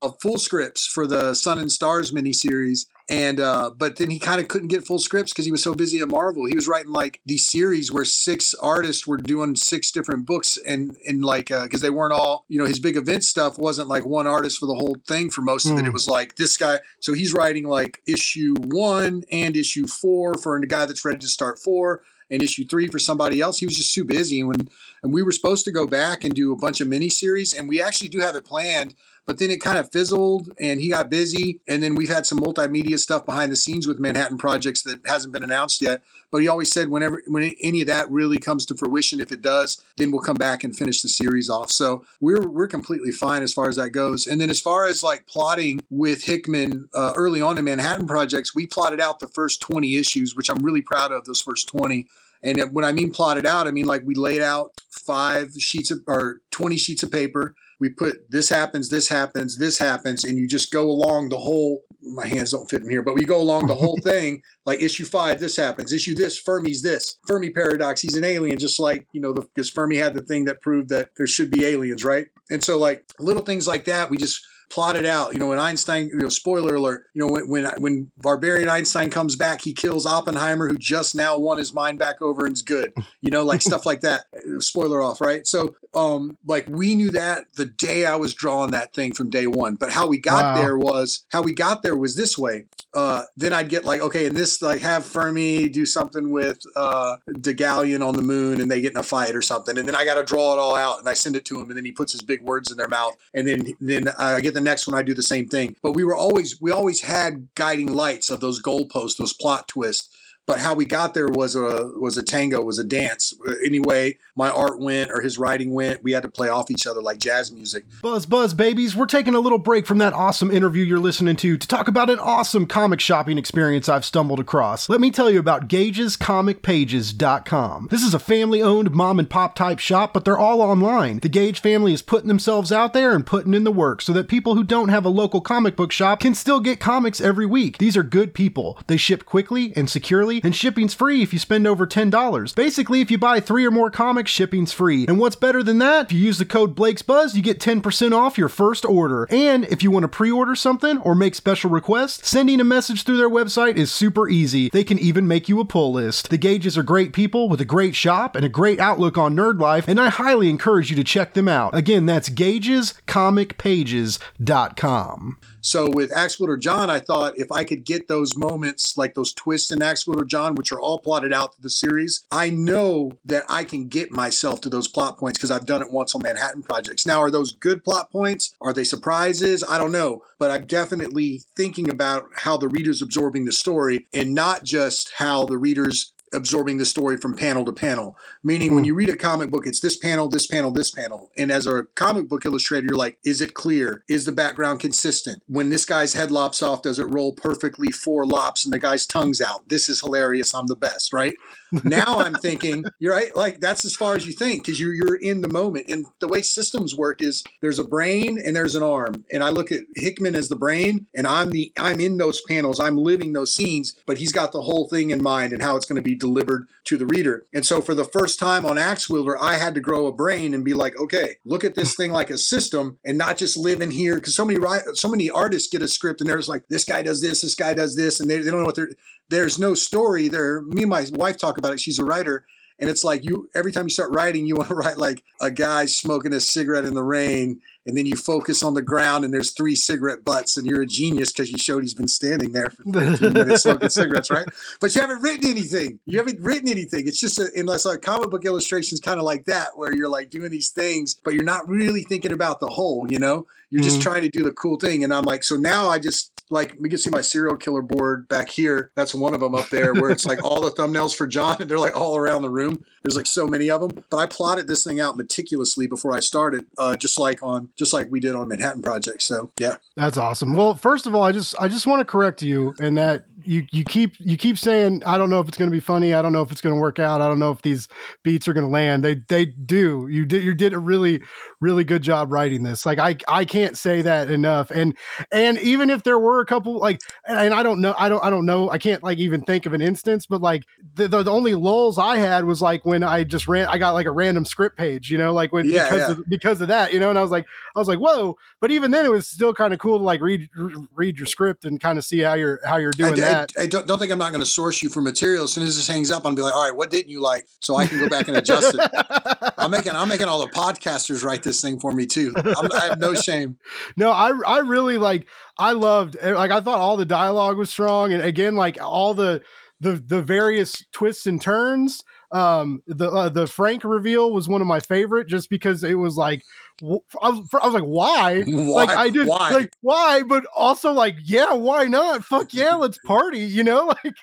uh, full scripts for the Sun and Stars miniseries and uh but then he kind of couldn't get full scripts because he was so busy at marvel he was writing like these series where six artists were doing six different books and and like uh because they weren't all you know his big event stuff wasn't like one artist for the whole thing for most mm. of it it hmm. was like this guy so he's writing like issue one and issue four for a guy that's ready to start four and issue three for somebody else. He was just too busy. And when and we were supposed to go back and do a bunch of mini series, and we actually do have it planned but then it kind of fizzled and he got busy. And then we've had some multimedia stuff behind the scenes with Manhattan projects that hasn't been announced yet. But he always said whenever when any of that really comes to fruition, if it does, then we'll come back and finish the series off. So we're we're completely fine as far as that goes. And then as far as like plotting with Hickman uh, early on in Manhattan projects, we plotted out the first 20 issues, which I'm really proud of those first 20. And when I mean plotted out, I mean like we laid out five sheets of or 20 sheets of paper we put this happens, this happens, this happens, and you just go along the whole. My hands don't fit in here, but we go along the whole thing. Like issue five, this happens. Issue this, Fermi's this. Fermi paradox, he's an alien, just like you know, because Fermi had the thing that proved that there should be aliens, right? And so like little things like that, we just plotted out. You know, when Einstein, you know, spoiler alert, you know, when when when Barbarian Einstein comes back, he kills Oppenheimer, who just now won his mind back over and is good. You know, like stuff like that. Spoiler off, right? So, um, like we knew that the day I was drawing that thing from day one. But how we got wow. there was how we got there was this way. Uh, then I'd get like, okay, and this like have Fermi do something with uh Deucalion on the moon, and they get in a fight or something, and then I got to draw it all out, and I send it to him, and then he puts his big words in their mouth, and then then I get the next one I do the same thing. But we were always we always had guiding lights of those goalposts, those plot twists but how we got there was a was a tango was a dance. Anyway my art went or his writing went. We had to play off each other like jazz music. Buzz buzz babies we're taking a little break from that awesome interview you're listening to to talk about an awesome comic shopping experience i've stumbled across. Let me tell you about gagescomicpages.com this is a family owned mom and pop type shop but they're all online. The gage family is putting themselves out there and putting in the work so that people who don't have a local comic book shop can still get comics every week. These are good people. They ship quickly and securely and shipping's free if you spend over $10. Basically, if you buy three or more comics, shipping's free. And what's better than that? If you use the code Blake's Buzz, you get 10% off your first order. And if you want to pre-order something or make special requests, sending a message through their website is super easy. They can even make you a pull list. The Gages are great people with a great shop and a great outlook on nerd life, and I highly encourage you to check them out. Again, that's gagescomicpages.com. So with Ax-Wielder Jon, I thought if I could get those moments, like those twists in Ax-Wielder Jon, which are all plotted out to the series, I know that I can get myself to those plot points because I've done it once on Manhattan projects. Now, are those good plot points? Are they surprises? I don't know. But I'm definitely thinking about how the reader's absorbing the story and not just how the reader's absorbing the story from panel to panel. Meaning, when hmm. you read a comic book, it's this panel, this panel, this panel. And as a comic book illustrator, you're like, is it clear? Is the background consistent? When this guy's head lops off, does it roll perfectly four lops and the guy's tongue's out? This is hilarious. I'm the best, right? Now I'm thinking, you're right, like that's as far as you think because you're you're in the moment. And the way systems work is there's a brain and there's an arm. And I look at Hickman as the brain, and I'm the I'm in those panels, I'm living those scenes, but he's got the whole thing in mind and how it's going to be delivered to the reader. And so for the first time on Ax-Wielder, I had to grow a brain and be like, okay, look at this thing like a system and not just live in here. Because so many so many artists get a script and there's like this guy does this, this guy does this, and they, they don't know what they're there's no story there. Me and my wife talk about it. She's a writer. And it's like you every time you start writing, you want to write like a guy smoking a cigarette in the rain and then you focus on the ground and there's three cigarette butts and you're a genius because you showed he's been standing there for 15 minutes smoking cigarettes, right? But you haven't written anything. You haven't written anything. It's just a, unless like comic book illustrations kind of like that, where you're like doing these things, but you're not really thinking about the whole, you know? You're just Mhm. trying to do the cool thing. And I'm like, so now I just like we can see my serial killer board back here. That's one of them up there where it's like all the thumbnails for Jon and they're like all around the room. There's like so many of them. But I plotted this thing out meticulously before I started, uh, just like on just like we did on Manhattan Project. So yeah. That's awesome. Well, first of all, I just I just want to correct you in that you you keep you keep saying I don't know if it's going to be funny. I don't know if it's going to work out. I don't know if these beats are going to land. They they do. You did you did a really really good job writing this. Like I I can't say that enough. And and even if there were a couple like and, I don't know I don't I don't know I can't like even think of an instance. But like the, the the only lulls I had was like when I just ran I got like a random script page. You know like when Yeah, because yeah. of because of that. You know and I was like I was like whoa. But even then it was still kind of cool to like read read your script and kind of see how you're how you're doing I- that. I don't, don't think I'm not going to source you for material. As soon as this hangs up, I'll be like, all right, what didn't you like? So I can go back and adjust it. I'm making I'm making all the podcasters write this thing for me too. I'm, I have no shame. no, I I really like I loved eh, like I thought all the dialogue was strong and again like all the the the various twists and turns. Um, the uh, the Frank reveal was one of my favorite just because it was like I was, I was like why Why? like I did Why? like why but also like yeah why not fuck yeah let's party you know like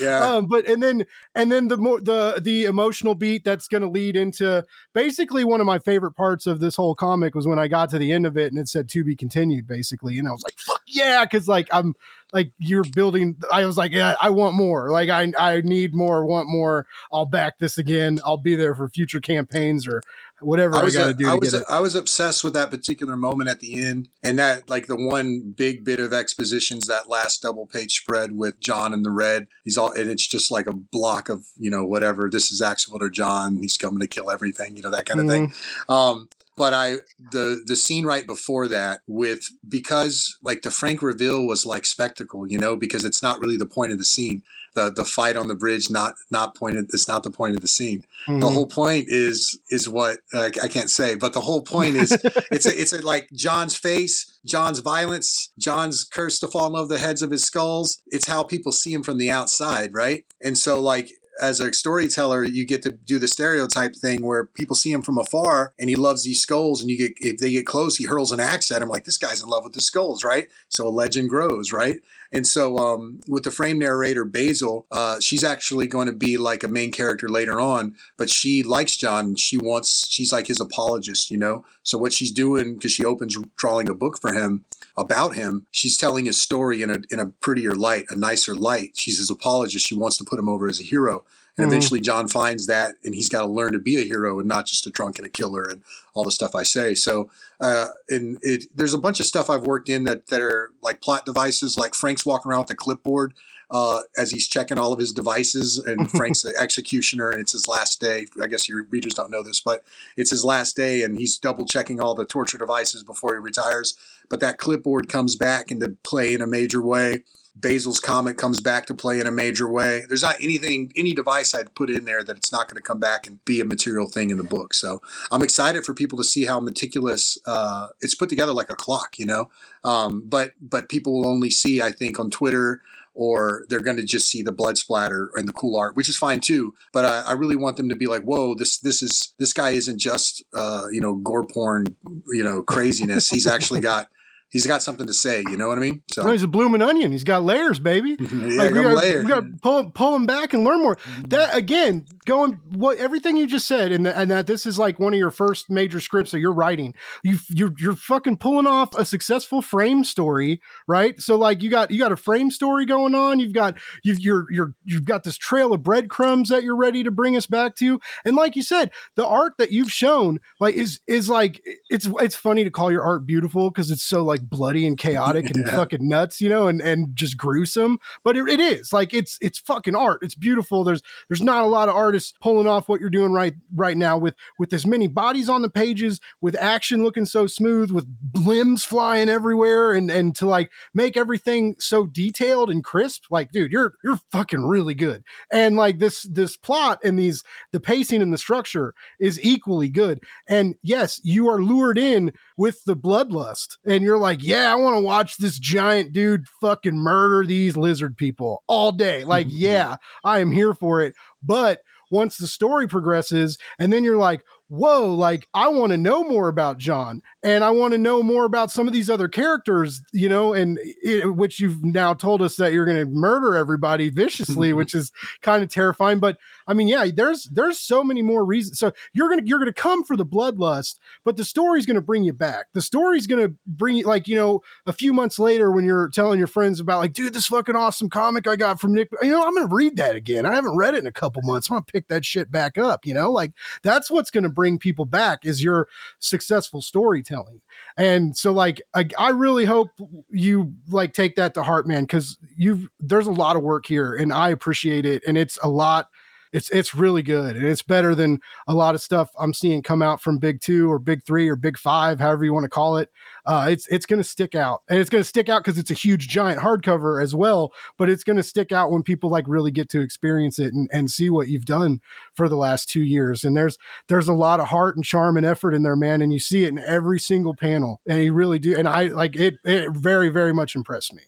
yeah. um but and then and then the more the the emotional beat that's going to lead into basically one of my favorite parts of this whole comic was when i got to the end of it and it said to be continued basically and i was like fuck yeah because like i'm like you're building i was like yeah i want more like i i need more want more i'll back this again i'll be there for future campaigns or whatever i, I was gotta a- do I was I was obsessed with that particular moment at the end, and that like the one big bit of expositions that last double page spread with Jon and the Red. He's all, and it's just like a block of you know whatever. This is Ax-Wielder Jon. He's coming to kill everything. You know that kind of thing. Um, but I the the scene right before that with because like the Frank reveal was like spectacle, you know, because it's not really the point of the scene. The the fight on the bridge not not pointed. It's not the point of the scene the Mhm. whole point is is what uh, I can't say, but the whole point is it's a, it's a, like Jon's face, Jon's violence, Jon's curse to fall in love the heads of his skulls. It's how people see him from the outside, right? And so like as a storyteller, you get to do the stereotype thing where people see him from afar and he loves these skulls, and you get if they get close, he hurls an axe at him like this guy's in love with the skulls, right? So a legend grows, right? And so um, with the frame narrator Basil, uh, she's actually going to be like a main character later on, but she likes Jon. She wants she's like his apologist, you know. So what she's doing because she opens drawing a book for him about him, she's telling his story in a in a prettier light, a nicer light. She's his apologist. She wants to put him over as a hero. And Mhm. eventually Jon finds that and he's got to learn to be a hero and not just a drunk and a killer and all the stuff I say. So uh and it there's a bunch of stuff I've worked in that that are like plot devices, like Frank's walking around with a clipboard uh as he's checking all of his devices and Frank's the executioner and it's his last day. I guess your readers don't know this, but it's his last day and he's double checking all the torture devices before he retires. But that clipboard comes back into play in a major way. Basil's comic comes back to play in a major way. There's not anything, any device I'd put in there that it's not going to come back and be a material thing in the book. So I'm excited for people to see how meticulous uh, it's put together like a clock, you know. Um, but but people will only see, I think, on Twitter or they're going to just see the blood splatter and the cool art, which is fine too. But I, I really want them to be like, "Whoa, this this is this guy isn't just uh, you know gore porn, you know craziness. He's actually got he's got something to say. You know what I mean? So No, he's a blooming onion. He's got layers, baby. yeah, Like, we gotta, we gotta pull, pull him back and learn more. That again, going what everything you just said, and, and that this is like one of your first major scripts that you're writing. You you're you're fucking pulling off a successful frame story, right? So like you got you got a frame story going on. You've got you've you're you're you've got this trail of breadcrumbs that you're ready to bring us back to. And like you said, the art that you've shown like is is like it's it's funny to call your art beautiful because it's so like bloody and chaotic and Yeah. fucking nuts, you know, and and just gruesome. But it, it is like it's it's fucking art. It's beautiful. There's there's not a lot of art artists pulling off what you're doing right right now with with as many bodies on the pages, with action looking so smooth, with limbs flying everywhere, and and to like make everything so detailed and crisp. Like, dude, you're you're fucking really good. And like this this plot and these the pacing and the structure is equally good. And yes, you are lured in with the bloodlust, and you're like, yeah, I want to watch this giant dude fucking murder these lizard people all day. Like, yeah, I am here for it. But once the story progresses, and then you're like, whoa, like I want to know more about Jon and I want to know more about some of these other characters, you know, and it, which you've now told us that you're going to murder everybody viciously, mm-hmm. which is kind of terrifying. But I mean, yeah, there's there's so many more reasons. So you're gonna you're gonna come for the bloodlust, but the story's gonna bring you back. The story's gonna bring you like you know a few months later when you're telling your friends about like, dude, this fucking awesome comic I got from Nick. You know, I'm gonna read that again. I haven't read it in a couple months. I'm gonna pick that shit back up. You know, like that's what's gonna bring people back is your successful storytelling. And so like I, I really hope you like take that to heart, man, because you've there's a lot of work here and I appreciate it. And it's a lot it's it's really good and it's better than a lot of stuff I'm seeing come out from Big Two or Big Three or Big Five, however you want to call it. Uh, it's it's going to stick out, and it's going to stick out because it's a huge giant hardcover as well. But it's going to stick out when people like really get to experience it and, and see what you've done for the last two years. And there's there's a lot of heart and charm and effort in there, man, and you see it in every single panel, and you really do. And I like it. It very very much impressed me.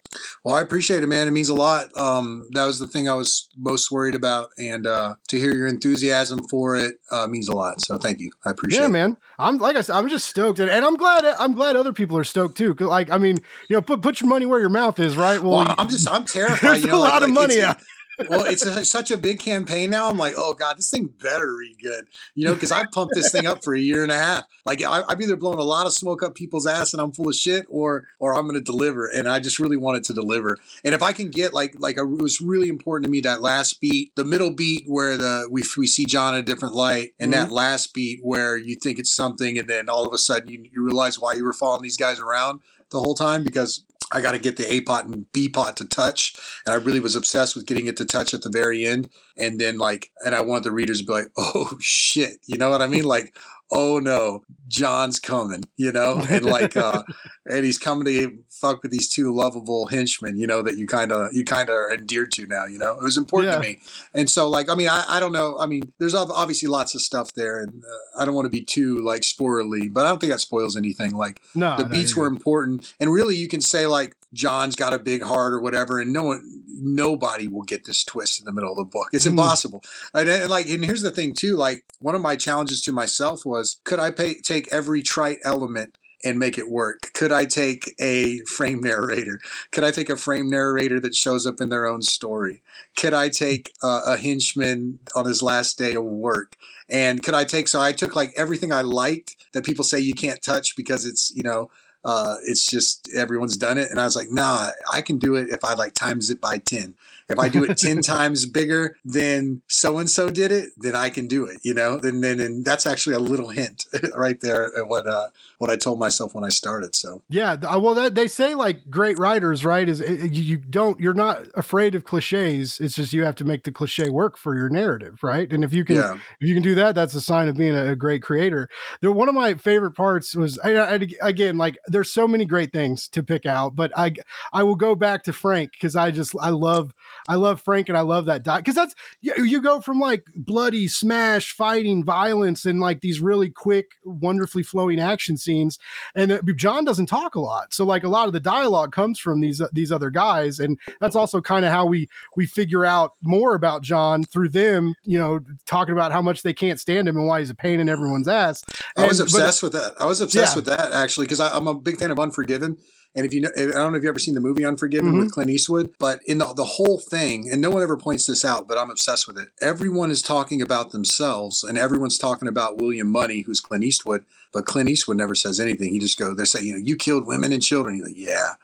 Well, I appreciate it, man. It means a lot. Um, that was the thing I was most worried about, and uh, to hear your enthusiasm for it uh, means a lot. So thank you. I appreciate. Yeah, it. man. I'm like I said, I'm just stoked, and, and I'm glad. I'm glad other people are stoked too. Like, I mean, you know, put put your money where your mouth is, right? Well, well I'm just I'm terrified. There's you know, a like, lot of like, money it's- out. Well, it's a, such a big campaign now. I'm like, oh god, this thing better read good, you know, because I pumped this thing up for a year and a half. Like I, I've either blown a lot of smoke up people's ass and I'm full of shit, or or I'm going to deliver, and I just really wanted to deliver. And if I can get like like a, it was really important to me that last beat, the middle beat where the we we see Jon in a different light, and mm-hmm. that last beat where you think it's something, and then all of a sudden you, you realize why you were following these guys around the whole time because I got to get the A pot and B pot to touch. And I really was obsessed with getting it to touch at the very end. And then, like, and I want the readers to be like, oh shit. You know what I mean? Like, oh no, Jon's coming, you know? And like, uh, and he's coming to fuck with these two lovable henchmen, you know, that you kind of, you kind of are endeared to now, you know? It was important Yeah. to me. And so, like, I mean, I, I don't know. I mean, there's obviously lots of stuff there. And uh, I don't want to be too, like, spoilerly, but I don't think that spoils anything. Like, No, the no, beats were important and really you can say like jon's got a big heart or whatever and no one nobody will get this twist in the middle of the book it's Mhm. impossible and, and, like and here's the thing too like one of my challenges to myself was could i pay, take every trite element and make it work? Could i take a frame narrator? Could i take a frame narrator that shows up in their own story? Could i take uh, a henchman on his last day of work? And could i take so i took like everything i liked that people say you can't touch because it's you know uh, it's just everyone's done it. And i was like nah i can do it if i like times it by 10 if i do it 10 times bigger than so and so did it then i can do it you know? And then and that's actually a little hint right there at what uh what i told myself when i started so Yeah, uh, well, that, they say like great writers, right? Is uh, you, you don't, you're not afraid of cliches. It's just you have to make the cliche work for your narrative, right? And if you can, yeah if you can do that, that's a sign of being a, a great creator. There, one of my favorite parts was, I, I, again, like there's so many great things to pick out, but I, I will go back to Frank because I just, I love, I love Frank and I love that dot because that's you, you go from like bloody smash, fighting, violence, and like these really quick, wonderfully flowing action scenes and uh, Jon doesn't talk a lot. So like a lot of the dialogue comes from these uh, these other guys, and that's also kind of how we we figure out more about Jon through them. You know, talking about how much they can't stand him and why he's a pain in everyone's ass. I was And- but- obsessed with that. I was obsessed Yeah. with that actually because I'm a big fan of Unforgiven. And if you know, I don't know if you ever seen the movie Unforgiven Mm-hmm. with Clint Eastwood, but in the, the whole thing, and no one ever points this out, but I'm obsessed with it. Everyone is talking about themselves, and everyone's talking about William Munny, who's Clint Eastwood, but Clint Eastwood never says anything. He just goes, they say, you know, you killed women and children. He's like, yeah,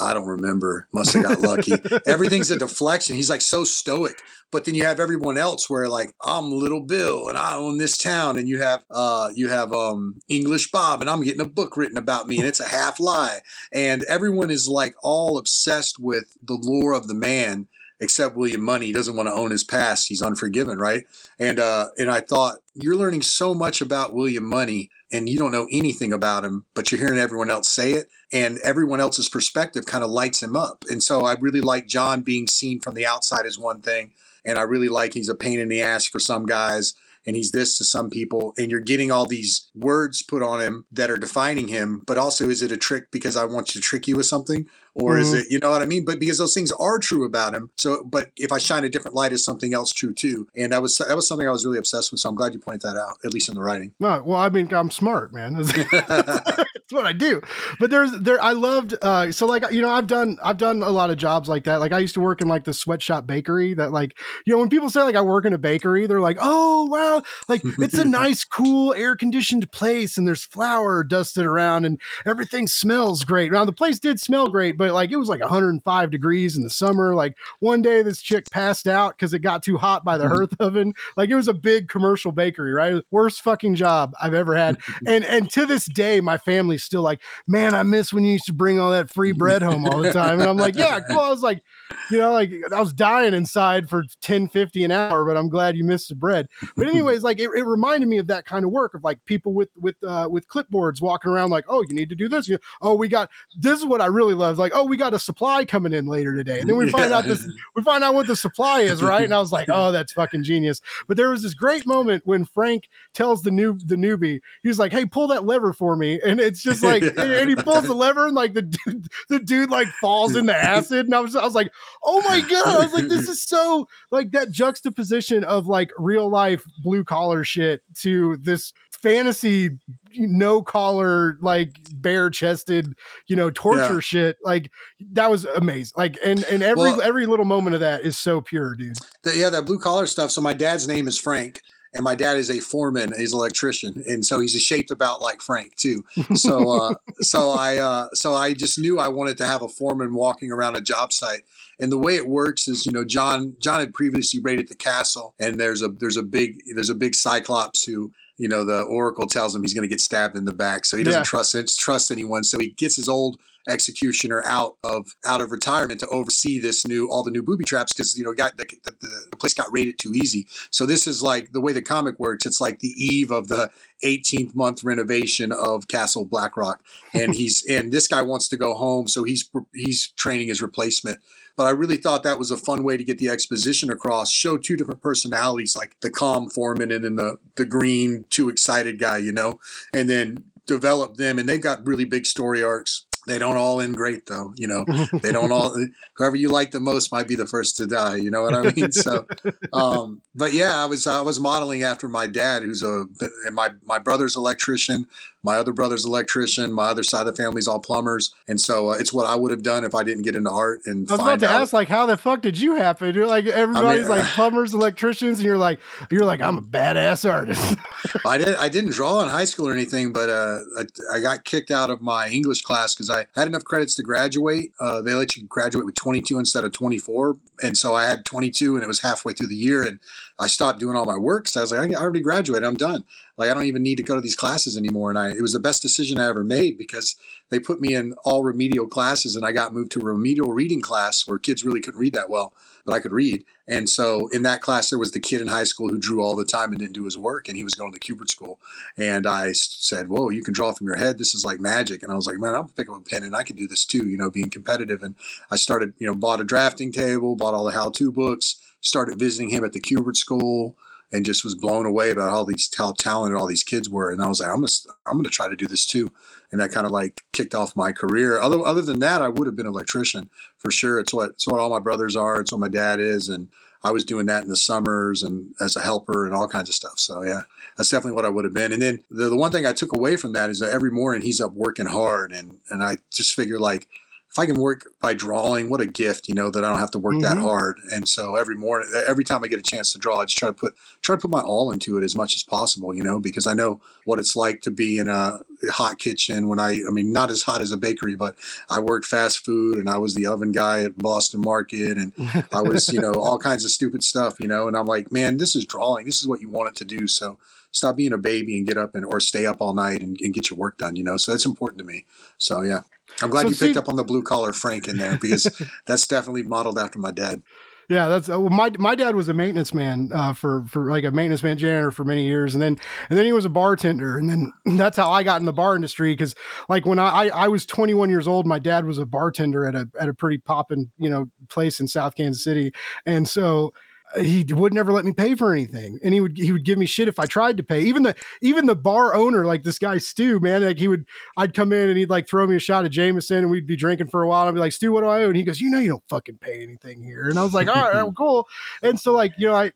I don't remember. Must have got lucky. Everything's a deflection. He's like so stoic. But then you have everyone else where like I'm little Bill and I own this town, and you have uh you have um English Bob and I'm getting a book written about me and it's a half lie. And everyone is like all obsessed with the lore of the man except William Munny. He doesn't want to own his past. He's unforgiven, right? And uh, and I thought you're learning so much about William Munny, and you don't know anything about him, but you're hearing everyone else say it, and everyone else's perspective kind of lights him up. And so I really like Jon being seen from the outside as one thing, and I really like he's a pain in the ass for some guys and he's this to some people and you're getting all these words put on him that are defining him but also is it a trick because i want to trick you with something? Or mm-hmm. is it you know what i mean? But because those things are true about him so but if i shine a different light is something else true too? And that was that was something i was really obsessed with so i'm glad you pointed that out at least in the writing. No well i mean i'm smart man that's what i do but there's there i loved uh so like you know i've done i've done a lot of jobs like that like i used to work in like the sweatshop bakery that like you know when people say like i work in a bakery they're like oh wow like it's a nice cool air conditioned place and there's flour dusted around and everything smells great now the place did smell great but like it was like 105 degrees in the summer. Like one day this chick passed out because it got too hot by the mm-hmm. hearth oven. Like it was a big commercial bakery, right? Worst fucking job I've ever had. and and to this day, my family's still like, man, I miss when you used to bring all that free bread home all the time. And I'm like, yeah, cool. I was like, you know, like I was dying inside for 1050 an hour, but I'm glad you missed the bread. But anyways, like it, it reminded me of that kind of work of like people with with uh with clipboards walking around like, oh, you need to do this. You oh, we got this is what I really love. Like, oh, we got a supply coming in later today. And then we find out this we find out what the supply is, right? And I was like, oh, that's fucking genius. But there was this great moment when Frank tells the new the newbie, he's like, hey, pull that lever for me. And it's just like and, and he pulls the lever and like the dude, the dude like falls into acid. And I was I was like, oh my god i was like this is so like that juxtaposition of like real life blue collar shit to this fantasy no collar like bare chested you know torture yeah. shit like that was amazing like and and every well, every little moment of that is so pure dude the, yeah that blue collar stuff so my dad's name is frank and my dad is a foreman he's an electrician and so he's shaped about like frank too so uh so i uh so i just knew i wanted to have a foreman walking around a job site and the way it works is you know jon jon had previously raided the castle and there's a there's a big there's a big cyclops who you know the oracle tells him he's going to get stabbed in the back so he doesn't yeah. trust trust anyone so he gets his old executioner out of out of retirement to oversee this new all the new booby traps because you know got the, the, the, place got raided too easy so this is like the way the comic works it's like the eve of the 18th month renovation of castle blackrock and he's and this guy wants to go home so he's he's training his replacement but I really thought that was a fun way to get the exposition across. Show two different personalities, like the calm foreman and then the the green, too excited guy, you know, and then develop them. And they've got really big story arcs they don't all end great though you know? They don't all whoever you like the most might be the first to die you know what i mean? So um but yeah i was i was modeling after my dad who's a and my my brother's electrician my other brother's electrician my other side of the family's all plumbers and so uh, it's what i would have done if i didn't get into art and i was about to out. ask like how the fuck did you happen you're like everybody's I mean, like plumbers electricians and you're like you're like i'm a badass artist i did i didn't draw in high school or anything but uh i, I got kicked out of my english class because I had enough credits to graduate. Uh, they let you graduate with 22 instead of 24. And so I had 22 and it was halfway through the year. And I stopped doing all my work. So I was like, I already graduated. I'm done. Like, I don't even need to go to these classes anymore. And I, it was the best decision I ever made because they put me in all remedial classes and I got moved to a remedial reading class where kids really couldn't read that well, but I could read. And so in that class, there was the kid in high school who drew all the time and didn't do his work, and he was going to Kubert school. And I said, "Whoa, you can draw from your head. This is like magic." And I was like, "Man, I'll pick up a pen and I can do this too." You know, being competitive. And I started, you know, bought a drafting table, bought all the how-to books, started visiting him at the Kubert school and just was blown away about how these how talented all these kids were. And I was like, I'm gonna I'm gonna try to do this too. And that kind of like kicked off my career. Other other than that, I would have been an electrician for sure. It's what it's what all my brothers are. It's what my dad is, and I was doing that in the summers and as a helper and all kinds of stuff. So yeah, that's definitely what I would have been. And then the, the one thing I took away from that is that every morning he's up working hard, and and I just figure like if I can work by drawing, what a gift, you know, that I don't have to work mm-hmm. that hard. And so every morning, every time I get a chance to draw, I just try to put try to put my all into it as much as possible, you know, because I know what it's like to be in a hot kitchen when I I mean not as hot as a bakery, but I worked fast food and I was the oven guy at Boston Market and I was, you know, all kinds of stupid stuff, you know, and I'm like, man, this is drawing. This is what you want it to do. So stop being a baby and get up and or stay up all night and, and get your work done, you know. So that's important to me. So yeah. I'm glad so you picked up on the blue collar Frank in there because that's definitely modeled after my dad. Yeah, that's uh, well, my my dad was a maintenance man uh, for for like a maintenance man janitor for many years, and then and then he was a bartender, and then that's how I got in the bar industry. Because like when I, I I was 21 years old, my dad was a bartender at a at a pretty poppin' you know place in South Kansas City, and so he would never let me pay for anything and he would he would give me shit if i tried to pay. Even the even the bar owner like this guy stu man like he would i'd come in and he'd like throw me a shot of jameson and we'd be drinking for a while and i'd be like stu what do i owe? And he goes you know you don't fucking pay anything here. And i was like all right well, cool. And so like you know i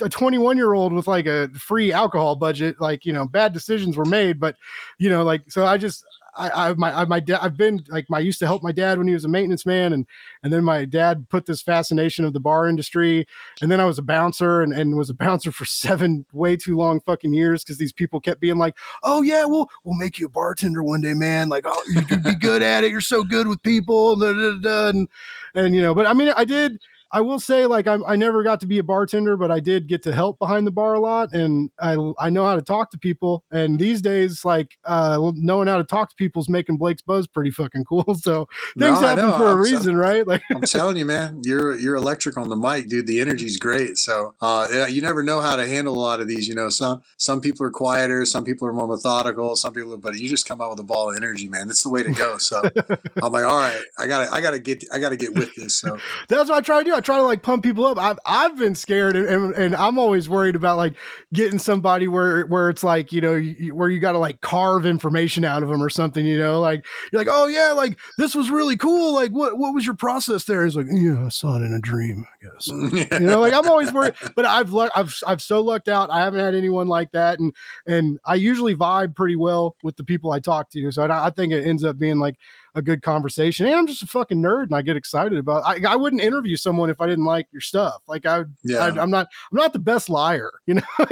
a 21 year old with like a free alcohol budget like you know bad decisions were made but you know like so i just I, I my I, my dad I've been like I used to help my dad when he was a maintenance man and and then my dad put this fascination of the bar industry and then I was a bouncer and, and was a bouncer for seven way too long fucking years because these people kept being like oh yeah we'll we'll make you a bartender one day man. Like oh you could be good at it. You're so good with people. And, and you know but I mean I did I will say, like, I, I never got to be a bartender, but I did get to help behind the bar a lot, and I I know how to talk to people. And these days, like, uh, knowing how to talk to people is making Blake's buzz pretty fucking cool. So things no, happen for a I'm reason, so, right? Like, I'm telling you, man, you're you're electric on the mic, dude. The energy's great. So uh, you never know how to handle a lot of these. You know, some some people are quieter, some people are more methodical, some people, but you just come out with a ball of energy, man. That's the way to go. So I'm like, all right, I gotta I gotta get I gotta get with this. So that's what I try to do. I try to like pump people up. I've I've been scared, and, and, and I'm always worried about like getting somebody where where it's like you know you, where you got to like carve information out of them or something. You know, like you're like, oh yeah, like this was really cool. Like what what was your process there? He's like, yeah, I saw it in a dream. I guess you know, like I'm always worried, but I've luck I've I've so lucked out. I haven't had anyone like that, and and I usually vibe pretty well with the people I talk to. So I, I think it ends up being like a good conversation. And I'm just a fucking nerd and I get excited about I, I wouldn't interview someone if I didn't like your stuff. Like I, yeah. I am not I'm not the best liar, you know.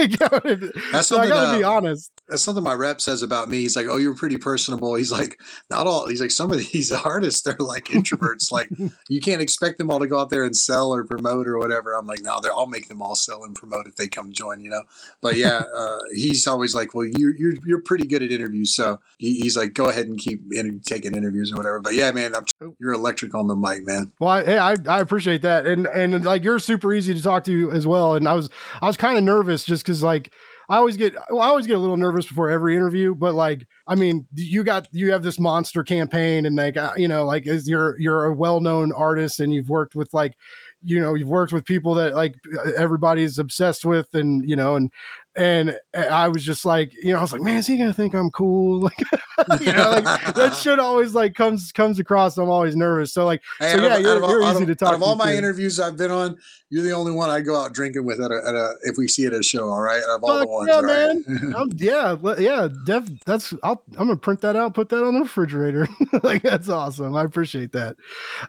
That's so I gotta uh, be honest. That's something my rep says about me. He's like, Oh, you're pretty personable. He's like, not all he's like some of these artists, they're like introverts. like you can't expect them all to go out there and sell or promote or whatever. I'm like, no, they're I'll make them all sell and promote if they come join, you know. But yeah, uh, he's always like, Well, you're you're you're pretty good at interviews. So he, he's like, go ahead and keep in, taking interviews or whatever. But yeah, man, I'm, you're electric on the mic, man. Well, I, hey, I, I appreciate that, and and like you're super easy to talk to as well. And I was I was kind of nervous just because like I always get well, I always get a little nervous before every interview, but like I mean, you got you have this monster campaign, and like uh, you know, like as you're you're a well known artist, and you've worked with like you know you've worked with people that like everybody's obsessed with and you know and and eh, I was just like, you know, I was like, man, is he gonna think I'm cool? Like, you know, like that shit always like comes comes across. I'm always nervous. So like, hey, so yeah, of, you're, you're easy of, to talk. Out of all my interviews I've been on, you're the only one I go out drinking with at a, at a if we see it at a show. All right, of all Fuck the ones, yeah, right? man. yeah, yeah, def, that's I'll, I'm gonna print that out, put that on the refrigerator. like that's awesome. I appreciate that.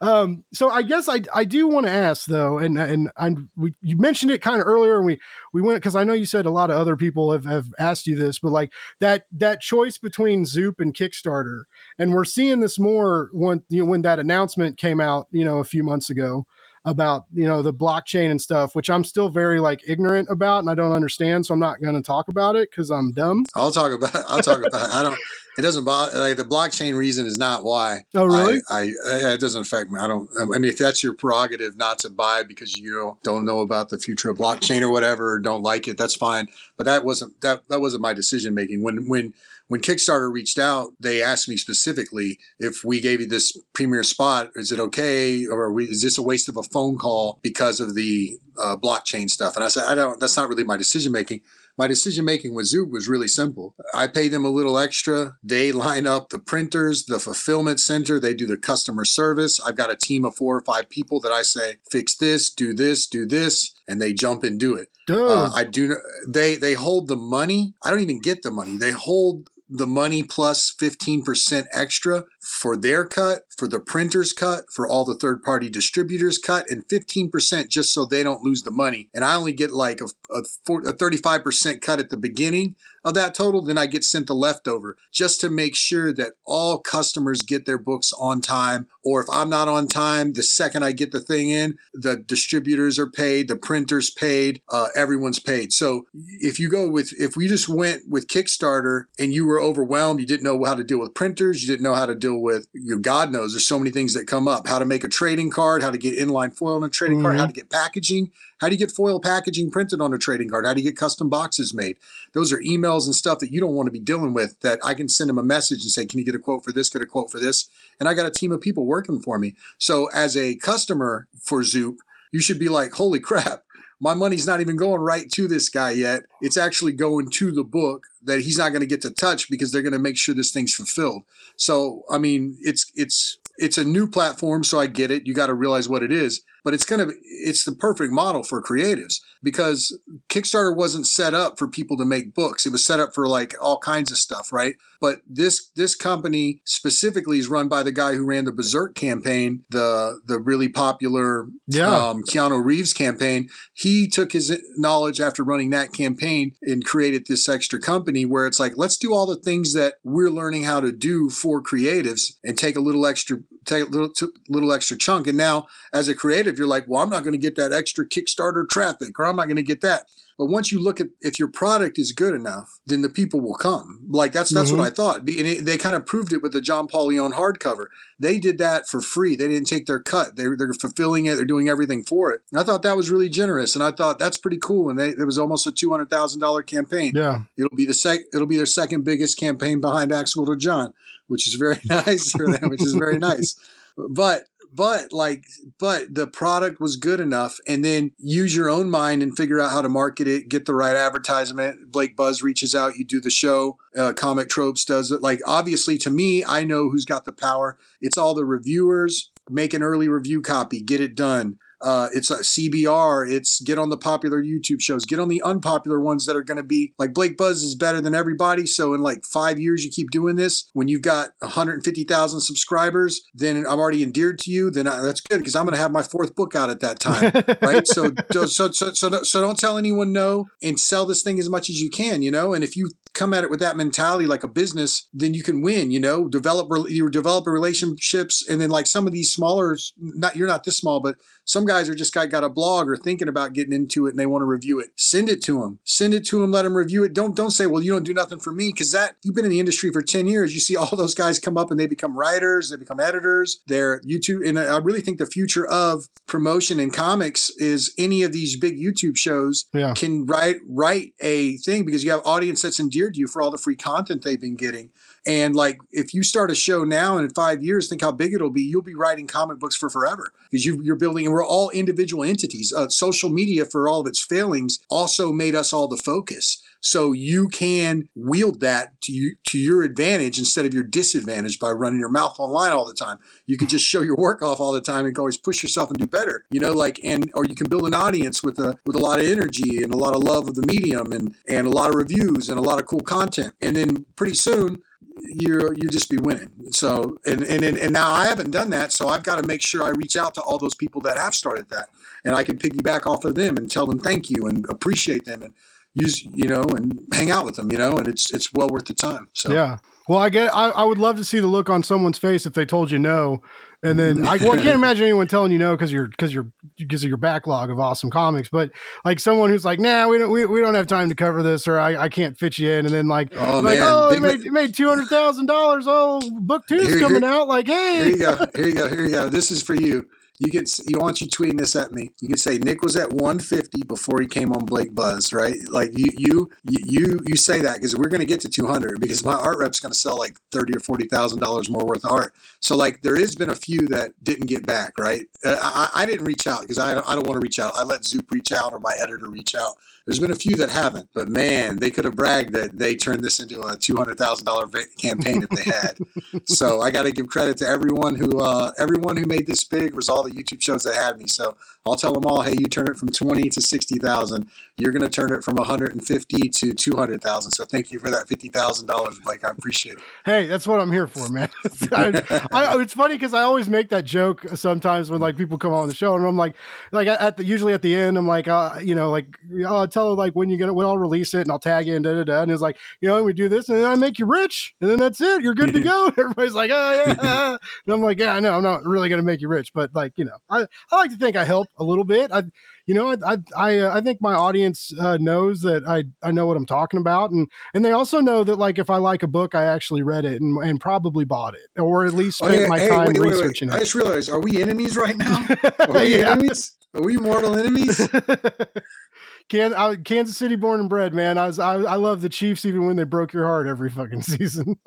Um, so I guess I I do want to ask though, and and I we you mentioned it kind of earlier, and we we went because I know you said a lot of other people have, have asked you this, but like that that choice between Zoop and Kickstarter, and we're seeing this more when you know when that announcement came out, you know, a few months ago about you know the blockchain and stuff which i'm still very like ignorant about and i don't understand so i'm not going to talk about it because i'm dumb. I'll talk about i'll talk about i don't it doesn't bother like the blockchain reason is not why oh really? I, I, it doesn't affect me. I don't i mean if that's your prerogative not to buy because you don't know about the future of blockchain or whatever or don't like it that's fine. But that wasn't that that wasn't my decision making when when when Kickstarter reached out, they asked me specifically if we gave you this premier spot, is it okay, or we, is this a waste of a phone call because of the uh, blockchain stuff? And I said, I don't. That's not really my decision making. My decision making with Zoop was really simple. I pay them a little extra. They line up the printers, the fulfillment center. They do the customer service. I've got a team of four or five people that I say, fix this, do this, do this, and they jump and do it. Uh, I do. They they hold the money. I don't even get the money. They hold the money plus 15% extra for their cut, for the printer's cut, for all the third party distributors cut, and 15% just so they don't lose the money. And I only get like a, a, a 35% cut at the beginning of that total, then I get sent the leftover just to make sure that all customers get their books on time. Or if I'm not on time, the second I get the thing in, the distributors are paid, the printers paid, uh, everyone's paid. So if you go with, if we just went with Kickstarter and you were overwhelmed, you didn't know how to deal with printers, you didn't know how to deal deal with you know, God knows there's so many things that come up. How to make a trading card, how to get inline foil in a trading card, how Mhm. to get packaging, how do you get foil packaging printed on a trading card, how do you get custom boxes made. Those are emails and stuff that you don't want to be dealing with. That I can send them a message and say, "Can you get a quote for this? Get a quote for this?" And I got a team of people working for me. So as a customer for Zoop, you should be like, "Holy crap!" My money's not even going right to this guy yet. It's actually going to the book that he's not going to get to touch because they're going to make sure this thing's fulfilled. So, I mean, it's it's it's a new platform, so I get it. You got to realize what it is, but it's going to it's the perfect model for creatives because Kickstarter wasn't set up for people to make books. It was set up for like all kinds of stuff, right? But this this company specifically is run by the guy who ran the Berserk campaign, the the really popular Yeah. um, Keanu Reeves campaign. He took his knowledge after running that campaign and created this extra company where it's like, let's do all the things that we're learning how to do for creatives and take a little extra, take a little, little extra chunk. And now, as a creative, you're like, well, I'm not going to get that extra Kickstarter traffic, or I'm not going to get that. But once you look at if your product is good enough, then the people will come. Like that's that's Mhm. what I thought. And it, they kind of proved it with the John Paul Leon hardcover. They did that for free. They didn't take their cut. They, they're fulfilling it. They're doing everything for it. And I thought that was really generous. And I thought that's pretty cool. And they, it was almost a two hundred thousand dollar campaign. Yeah. It'll be the sec. It'll be their second biggest campaign behind Ax-Wielder Jon, which is very nice for them. Which is very nice. But but like but the product was good enough and then use your own mind and figure out how to market it get the right advertisement blake buzz reaches out you do the show uh, comic tropes does it like obviously to me i know who's got the power it's all the reviewers make an early review copy get it done uh, it's a CBR. It's get on the popular YouTube shows, get on the unpopular ones that are going to be like Blake Buzz is better than everybody. So in like five years, you keep doing this. When you've got 150,000 subscribers, then I'm already endeared to you. Then I, that's good because I'm going to have my fourth book out at that time, right? So, so, so, so, so, don't- tell anyone no and sell this thing as much as you can, you know. And if you come at it with that mentality like a business, then you can win. You know, develop you develop relationships, and then like some of these smaller, not you're not this small, but some guys are just got, got a blog or thinking about getting into it and they want to review it. Send it to them. Send it to them. Let them review it. Don't don't say, well, you don't do nothing for me because that you've been in the industry for ten years. You see all those guys come up and they become writers. They become editors. They're YouTube. And I really think the future of promotion in comics is any of these big YouTube shows Yeah. can write write a thing because you have audience that's endeared to you for all the free content they've been getting. And like if you start a show now and in five years, think how big it'll be. You'll be writing comic books for forever because you, you're building, and we're all individual entities. Uh, social media, for all of its failings, also made us all the focus. So you can wield that to you to your advantage instead of your disadvantage by running your mouth online all the time. You can just show your work off all the time and always push yourself and do better. You know, like and or you can build an audience with a with a lot of energy and a lot of love of the medium and and a lot of reviews and a lot of cool content. And then pretty soon you're you just be winning. So and and and and now I haven't done that, so I've got to make sure I reach out to all those people that have started that, and I can piggyback off of them and tell them thank you and appreciate them and use you know and hang out with them, you know, and it's it's well worth the time. So Yeah. Well, I get. I, I would love to see the look on someone's face if they told you no, and then I, well, I can't imagine anyone telling you no because you're because you're because of your backlog of awesome comics. But like someone who's like, nah, we don't we, we don't have time to cover this, or I, I can't fit you in, and then like, Oh like man, oh, it made, it made two hundred thousand dollars. Oh, book two's Here- coming here- out. Like, hey, Here you go. Here you go. Here you go. This is for you. You get you want you tweeting this at me. You can say Nick was at 150 before he came on Blake Buzz, right? Like you you you you say that because we're gonna get to 200 because my art rep's gonna sell like 30 or 40 thousand dollars more worth of art. So like there has been a few that didn't get back, right? Uh, I, I didn't reach out because I I don't want to reach out. I let Zoop reach out or my editor reach out. There's been a few that haven't, but man, they could have bragged that they turned this into a two hundred thousand dollar campaign if they had. so I got to give credit to everyone who uh, everyone who made this big was all the YouTube shows that had me. So I'll tell them all, hey, you turn it from twenty to sixty thousand. You're going to turn it from 150 to 200,000. So thank you for that $50,000, Blake. I appreciate it. hey, that's what I'm here for, man. I, I, it's funny because I always make that joke sometimes when like people come on the show, and I'm like, like at the usually at the end, I'm like, uh, you know, like I'll tell her like when you get it, when I'll release it, and I'll tag you and da da da, and it's like, you know, we do this, and then I make you rich, and then that's it, you're good to go. Everybody's like, oh yeah, ah, ah. and I'm like, yeah, I know, I'm not really gonna make you rich, but like, you know, I I like to think I help a little bit. I you know, I I I, uh, I think my audience uh, knows that I I know what I'm talking about, and and they also know that like if I like a book, I actually read it and, and probably bought it, or at least Oh, spent yeah, my hey, time wait, wait, wait. researching I just realized, are we enemies right now? Are we yeah. enemies? Are we mortal enemies? Can, I, Kansas City born and bred, man. I was I, I love the Chiefs even when they broke your heart every fucking season.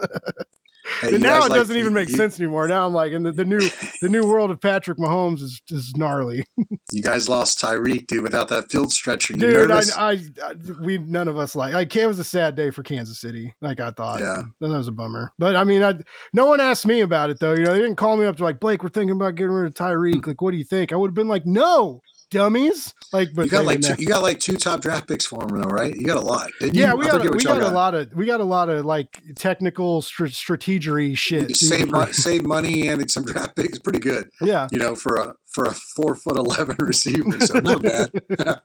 Hey, now it like- doesn't even make you- sense anymore. Now I'm like, and the, the new the new world of Patrick Mahomes is is gnarly, You guys lost Tyreek, dude, without that field stretcher. You dude. I. I, I we none of us like like it was a sad day for Kansas City. Like I thought, Yeah. that was a bummer. But I mean, I no one asked me about it though. You know, they didn't call me up to like Blake. We're thinking about getting rid of Tyreek. Like, what do you think? I would have been like, no, dummies. Like, but you got like two, you got like two top draft picks for him, though, right? You got a lot. didn't Yeah, you? we got, a, we y'all got a lot of we got a lot of like technical str- strategery shit. Save, save money and some draft picks. Pretty good, yeah, you know, for a for a four foot eleven receiver. So not bad.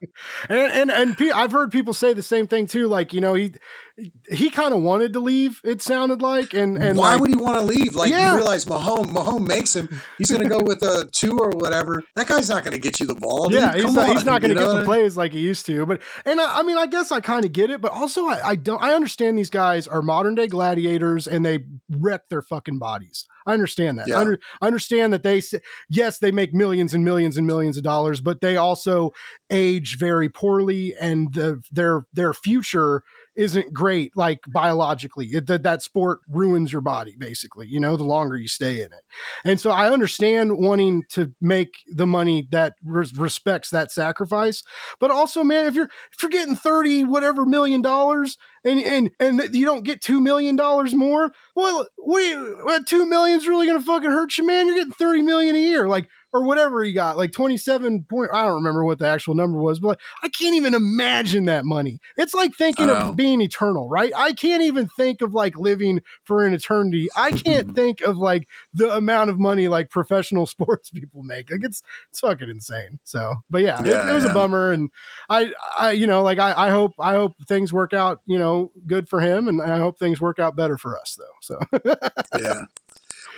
and and and pe- I've heard people say the same thing too. Like you know he he kind of wanted to leave. It sounded like and and why like, would he want to leave? Like Yeah. you realize Mahomes, Mahomes makes him. He's going to go with a two or whatever. That guy's not going to get you the ball. dude. yeah, he's Come not, he's not going to get the plays like he used to. But and I, I mean, I guess I kind of get it. But also, I, I don't. I understand these guys are modern day gladiators and they wreck their fucking bodies. I understand that. I, under, I understand that they yes they make millions and millions and millions of dollars, but they also age very poorly and the, their their future isn't great like biologically. It, that that sport ruins your body basically you know the longer you stay in it. And so i understand wanting to make the money that res- respects that sacrifice but also man if you're if you're getting 30 whatever million dollars and and and you don't get two million dollars more well what, you, what really gonna fucking hurt you man? You're getting 30 million a year. Like or whatever he got, like 27 point. I don't remember what the actual number was, but I can't even imagine that money. It's like thinking of oh. being eternal, right? I can't even think of like living for an eternity. I can't mm-hmm. think of like the amount of money like professional sports people make. Like it's it's fucking insane. So, but yeah, it- it, was yeah. a bummer, and I, I, you know, like I, I hope, I hope things work out, you know, good for him, and I hope things work out better for us, though. So, yeah.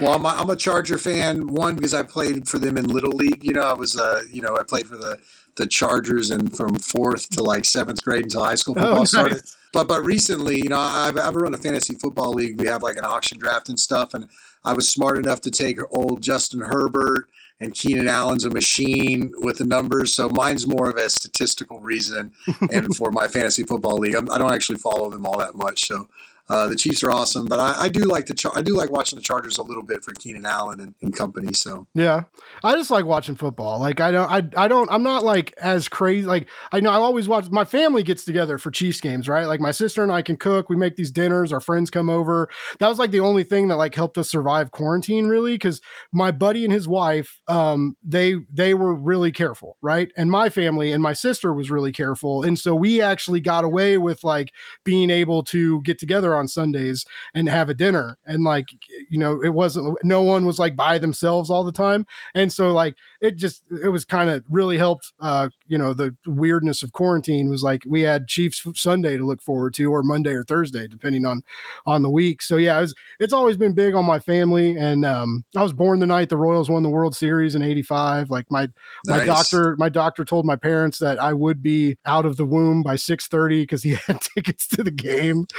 Well, I'm a, I'm a Charger fan. One because I played for them in Little League. You know, I was uh, you know, I played for the the Chargers and from fourth to like seventh grade until high school Oh, football nice. started. But but recently, you know, I've I've run a fantasy football league. We have like an auction draft and stuff, and I was smart enough to take old Justin Herbert and Keenan Allen's a machine with the numbers. So mine's more of a statistical reason and for my fantasy football league. I'm, I don't actually follow them all that much. So uh, the Chiefs are awesome, but I, I do like the Char- I do like watching the Chargers a little bit for Keenan Allen and, and company. So Yeah. I just like watching football. Like I don't I I don't I'm not like as crazy like I know I always watch my family gets together for Chiefs games, right? Like my sister and I can cook, we make these dinners, our friends come over. That was like the only thing that like helped us survive quarantine really cuz my buddy and his wife um they they were really careful, right? And my family and my sister was really careful. And so we actually got away with like being able to get together on Sundays and have a dinner. And like you know it wasn't no one was like by themselves all the time. And so like it just it was kind of really helped uh you know the weirdness of quarantine was like we had chiefs sunday to look forward to or monday or thursday depending on on the week. So yeah it was, it's always been big on my family. And um i was born the night the royals won the world series in 85 like my my doctor my doctor told my parents that i would be out of the womb by 6:30 because he had tickets to the game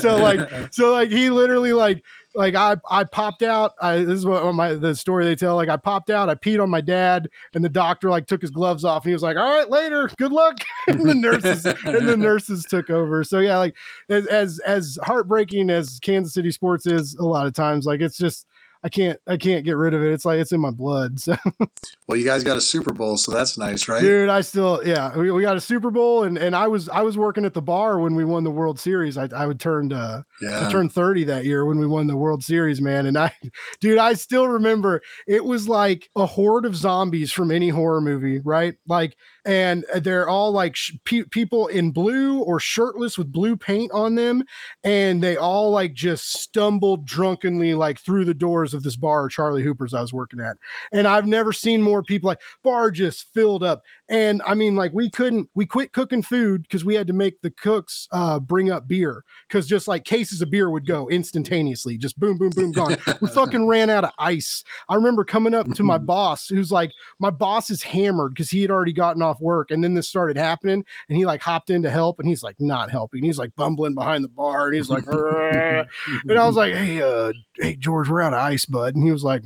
so like so like he literally like like I I popped out. I this is what my the story they tell. Like I popped out, I peed on my dad, and the doctor like took his gloves off he was like, All right, later, good luck. and the nurses and the nurses took over. So yeah, like as as as heartbreaking as Kansas City sports is a lot of times, like it's just I can't I can't get rid of it. It's like it's in my blood. So well, you guys got a Super Bowl, so that's nice, right? dude, I still yeah, we, we got a Super Bowl and and I was I was working at the bar when we won the World Series. I I would turned uh I Yeah. turned 30 that year when we won the World Series, man. And I, dude, I still remember it was like a horde of zombies from any horror movie, right? Like, and they're all like sh- pe- people in blue or shirtless with blue paint on them. And they all like just stumbled drunkenly like through the doors of this bar, Charlie Hooper's I was working at. And I've never seen more people like bar just filled up. And I mean, like we couldn't, we quit cooking food because we had to make the cooks uh, bring up beer because just like cases of beer would go instantaneously, just boom, boom, boom, gone. we fucking ran out of ice. I remember coming up to my boss, who's like, my boss is hammered because he had already gotten off off work, and then this started happening, and he like hopped in to help, and he's like not helping. He's like bumbling behind the bar, and he's like, and I was like, hey, uh, hey George, we're out of ice, bud, and he was like.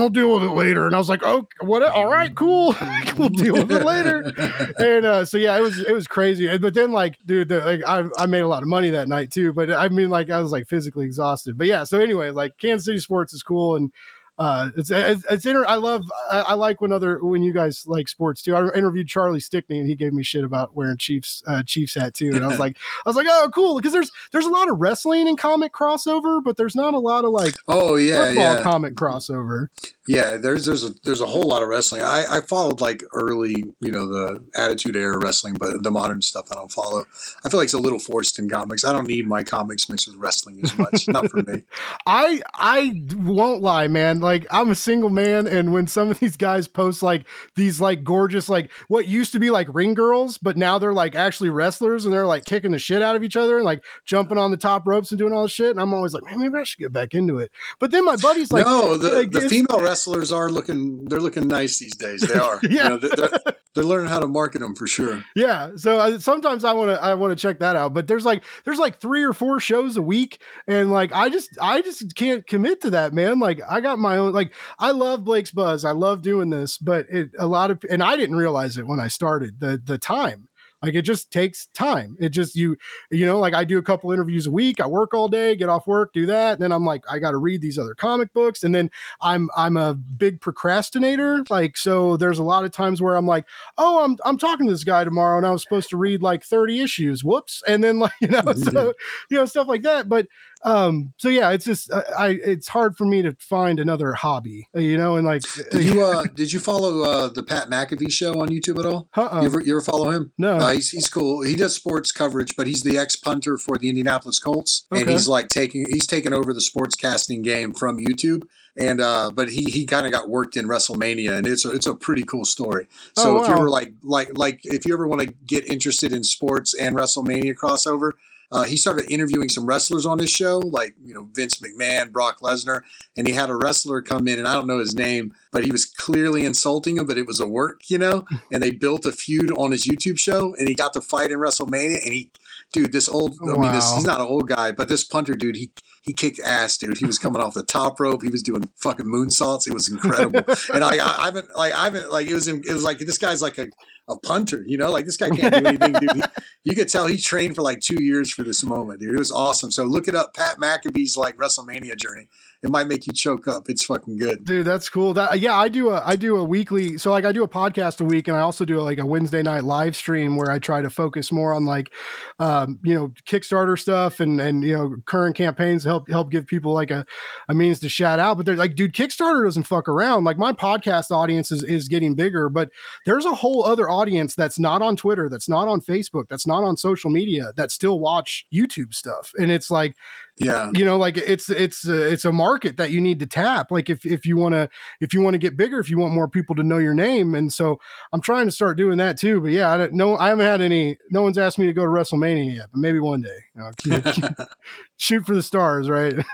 I'll deal with it later. And I was like, oh, what? All right, cool. we'll deal with it later. and uh, so yeah, it was it was crazy. But then like, dude, the, like I I made a lot of money that night too. But I mean, like I was like physically exhausted. But yeah, so anyway, like Kansas City sports is cool and uh it's it's, it's inter- i love I, I, like when other when you guys like sports too. I interviewed charlie stickney and he gave me shit about wearing chiefs uh chiefs hat too. And i was like i was like oh cool. Because there's there's a lot of wrestling and comic crossover but there's not a lot of like oh yeah yeah. comic crossover. Yeah there's there's a there's a whole lot of wrestling. I i followed like early you know the attitude era wrestling but the modern stuff i don't follow. I feel like it's a little forced in comics. I don't need my comics mixed with wrestling as much. Not for me. I i won't lie man like I'm a single man, and when some of these guys post like these like gorgeous like what used to be like ring girls, but now they're like actually wrestlers and they're like kicking the shit out of each other and like jumping on the top ropes and doing all this shit, and I'm always like, man, maybe I should get back into it. But then my buddy's like, no, the, like, the female wrestlers are looking they're looking nice these days. They are. yeah, you know, they're, they're, learning how to market them for sure. Yeah, so uh, sometimes I want to I want to check that out, but there's like there's like three or four shows a week, and like I just I just can't commit to that, man. Like I got my own like I love Blake's Buzz. I love doing this, but it a lot of and I didn't realize it when I started the the time. Like it just takes time. It just you you know like I do a couple interviews a week. I work all day, get off work, do that, and then I'm like I got to read these other comic books, and then I'm I'm a big procrastinator. Like so, there's a lot of times where I'm like, oh, I'm I'm talking to this guy tomorrow, and I was supposed to read like 30 issues. Whoops, and then like you know mm-hmm. so you know stuff like that. But um so yeah it's just I, I, it's hard for me to find another hobby you know and like did you uh did you follow uh the pat mcafee show on youtube at all uh-uh. you, ever, you ever follow him no uh, he's, he's cool he does sports coverage but he's the ex-punter for the indianapolis colts okay. and he's like taking he's taking over the sports casting game from youtube and uh but he he kind of got worked in wrestlemania and it's a, it's a pretty cool story so oh, wow. if you ever like like like if you ever want to get interested in sports and wrestlemania crossover uh, he started interviewing some wrestlers on his show, like you know Vince McMahon, Brock Lesnar, and he had a wrestler come in, and I don't know his name, but he was clearly insulting him, but it was a work, you know. And they built a feud on his YouTube show, and he got to fight in WrestleMania, and he, dude, this old, I mean, this, he's not an old guy, but this punter dude, he he kicked ass, dude. He was coming off the top rope. He was doing fucking moonsaults. It was incredible. and I, I, I haven't like I haven't like it was it was like this guy's like a a punter, you know, like this guy can't do anything, dude. He, you could tell he trained for like two years for this moment, dude. It was awesome. So look it up, Pat McAfee's like WrestleMania journey it might make you choke up. It's fucking good, dude. That's cool. That yeah, I do a I do a weekly. So like I do a podcast a week, and I also do like a Wednesday night live stream where I try to focus more on like, um, you know, Kickstarter stuff and and you know current campaigns help help give people like a a means to shout out. But they're like, dude, Kickstarter doesn't fuck around. Like my podcast audience is is getting bigger, but there's a whole other audience that's not on Twitter, that's not on Facebook, that's not on social media, that still watch YouTube stuff, and it's like yeah. You know like it's it's uh, it's a market that you need to tap like if if you want to if you want to get bigger if you want more people to know your name and so i'm trying to start doing that too but yeah i don't know i haven't had any no one's asked me to go to wrestlemania yet but maybe one day you know, shoot for the stars right?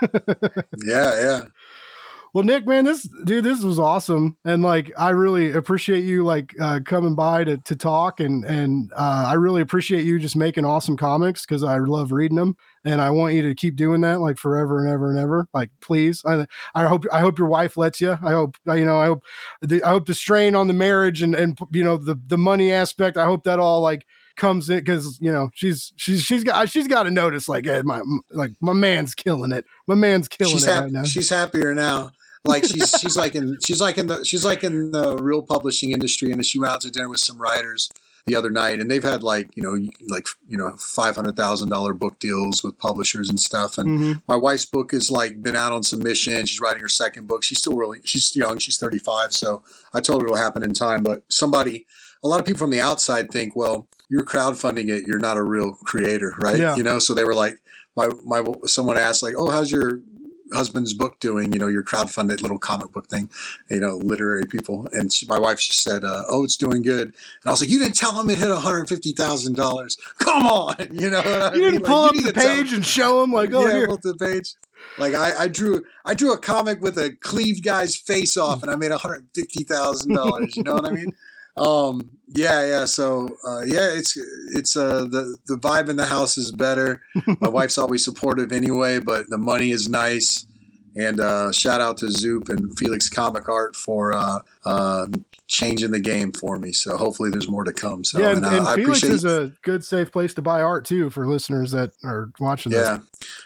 Yeah yeah. Well, Nick, man, this dude, this was awesome, and like I really appreciate you like uh, coming by to to talk, and and uh, I really appreciate you just making awesome comics because I love reading them, and I want you to keep doing that like forever and ever and ever. Like, please, I I hope I hope your wife lets you. I hope you know I hope the, I hope the strain on the marriage and and you know the the money aspect. I hope that all like comes in because you know she's she's she's got she's got to notice like hey, my like my man's killing it. My man's killing she's it hap- right now. She's happier now. Like she's she's like in she's like in the she's like in the real publishing industry, and she went out to dinner with some writers the other night, and they've had like you know like you know five hundred thousand dollar book deals with publishers and stuff. And mm-hmm. my wife's book is like been out on submission. She's writing her second book. She's still really she's young. She's thirty five, so I told her it'll happen in time. But somebody, a lot of people from the outside think, well, you're crowdfunding it. You're not a real creator, right? Yeah. You know, so they were like, my my someone asked like, oh, how's your husband's book doing, you know, your crowdfunded little comic book thing, you know, literary people. And she, my wife just said, uh, oh, it's doing good. And I was like, you didn't tell him it hit $150,000. Come on. You know, you didn't mean? pull like, up the page and show him like, oh, yeah, here. Pull the page. Like I, I drew, I drew a comic with a cleave guy's face off and I made $150,000. You know what I mean? Um, yeah, yeah. So, uh, yeah, it's it's uh the the vibe in the house is better. My wife's always supportive anyway, but the money is nice. And uh, shout out to Zoop and Felix Comic Art for uh, uh, changing the game for me. So hopefully there's more to come. So yeah, and, and, uh, and I Felix appreciate is a good, safe place to buy art too for listeners that are watching this. Yeah,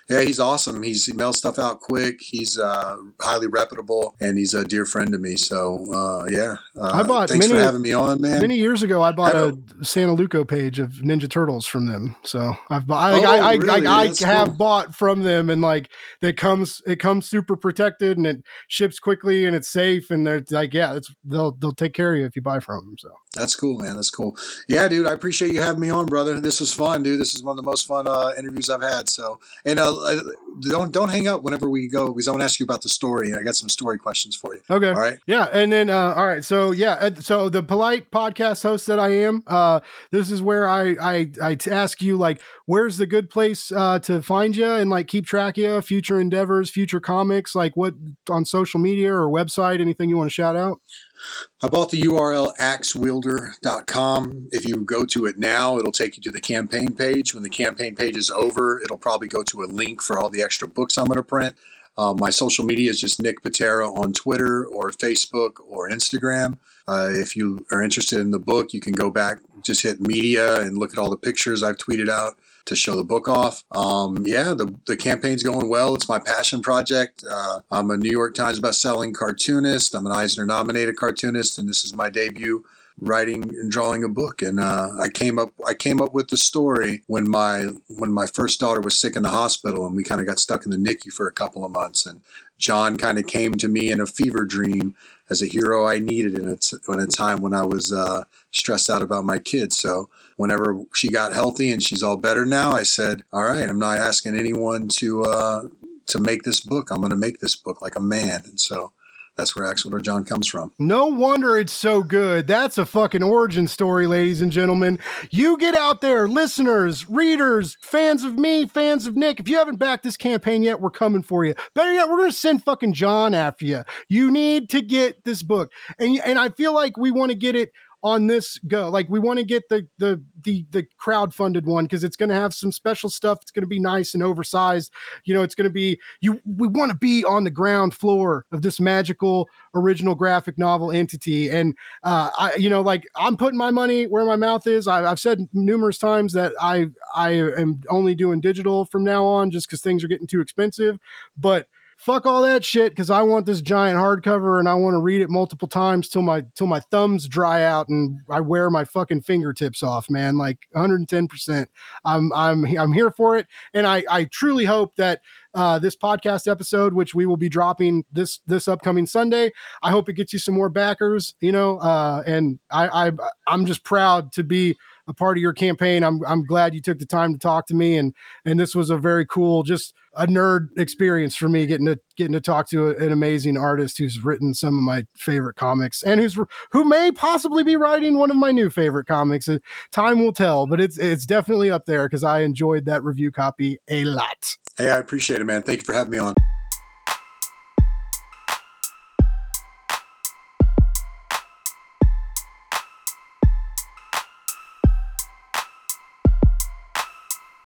yeah, he's awesome. He's he mails stuff out quick. He's uh, highly reputable, and he's a dear friend to me. So uh, yeah, uh, I bought thanks many- for having me on, man. Many years ago, I bought Have a Santolouco page of Ninja Turtles from them. So I've bought, Oh, I, I, really? I, I have cool. bought from them, and like it comes, it comes super protected, and it ships quickly, and it's safe, and they're like, yeah, it's they'll they'll take care of you if you buy from them. So That's cool, man. That's cool. Yeah, dude. I appreciate you having me on, brother. This was fun, dude. This is one of the most fun uh, interviews I've had. So, and uh, don't don't hang up whenever we go because I want to ask you about the story. I got some story questions for you. okay, All right. Yeah, and then uh, all right, so yeah, so the polite podcast host that I am, uh, this is where I I ask you like, where's the good place uh, to find you and like keep track of you, future endeavors, future comics, like what on social media or website, anything you want to shout out? I bought the URL axewielder.com. If you go to it now, it'll take you to the campaign page. When the campaign page is over, it'll probably go to a link for all the extra books I'm going to print. Uh, my social media is just Nick Pitarra on Twitter or Facebook or Instagram. Uh, if you are interested in the book, you can go back, just hit media and look at all the pictures I've tweeted out to show the book off. Um, yeah, the, the campaign's going well. It's my passion project. Uh, I'm a New York Times bestselling cartoonist. I'm an Eisner nominated cartoonist, and this is my debut writing and drawing a book. And uh, I came up I came up with the story when my when my first daughter was sick in the hospital, and we kind of got stuck in the NICU for a couple of months. And Jon kind of came to me in a fever dream as a hero I needed in a, t- in a time when I was uh, stressed out about my kids. So whenever she got healthy and she's all better now, I said, "All right, I'm not asking anyone to uh, to make this book. I'm going to make this book like a man." And so that's where Ax-Wielder Jon comes from. No wonder it's so good. That's a fucking origin story, ladies and gentlemen. You get out there, listeners, readers, fans of me, fans of Nick. If you haven't backed this campaign yet, we're coming for you. Better yet, we're going to send fucking Jon after you. You need to get this book. And, and I feel like we want to get it on this go like we want to get the the the the crowd funded one because it's going to have some special stuff it's going to be nice and oversized you know it's going to be you we want to be on the ground floor of this magical original graphic novel entity and uh i you know like i'm putting my money where my mouth is I, i've said numerous times that i i am only doing digital from now on just because things are getting too expensive but fuck all that shit because I want this giant hardcover and I want to read it multiple times till my till my thumbs dry out and I wear my fucking fingertips off, man. Like 110%. I'm I'm I'm here for it. And I I truly hope that uh, this podcast episode, which we will be dropping this this upcoming Sunday. I hope it gets you some more backers, you know. Uh, and I, I I'm just proud to be a part of your campaign. I'm I'm glad you took the time to talk to me, and and this was a very cool, just a nerd experience for me getting to getting to talk to a- an amazing artist who's written some of my favorite comics and who's who may possibly be writing one of my new favorite comics. Uh, Time will tell, but it's it's definitely up there because I enjoyed that review copy a lot. Hey, I appreciate it, man. Thank you for having me on.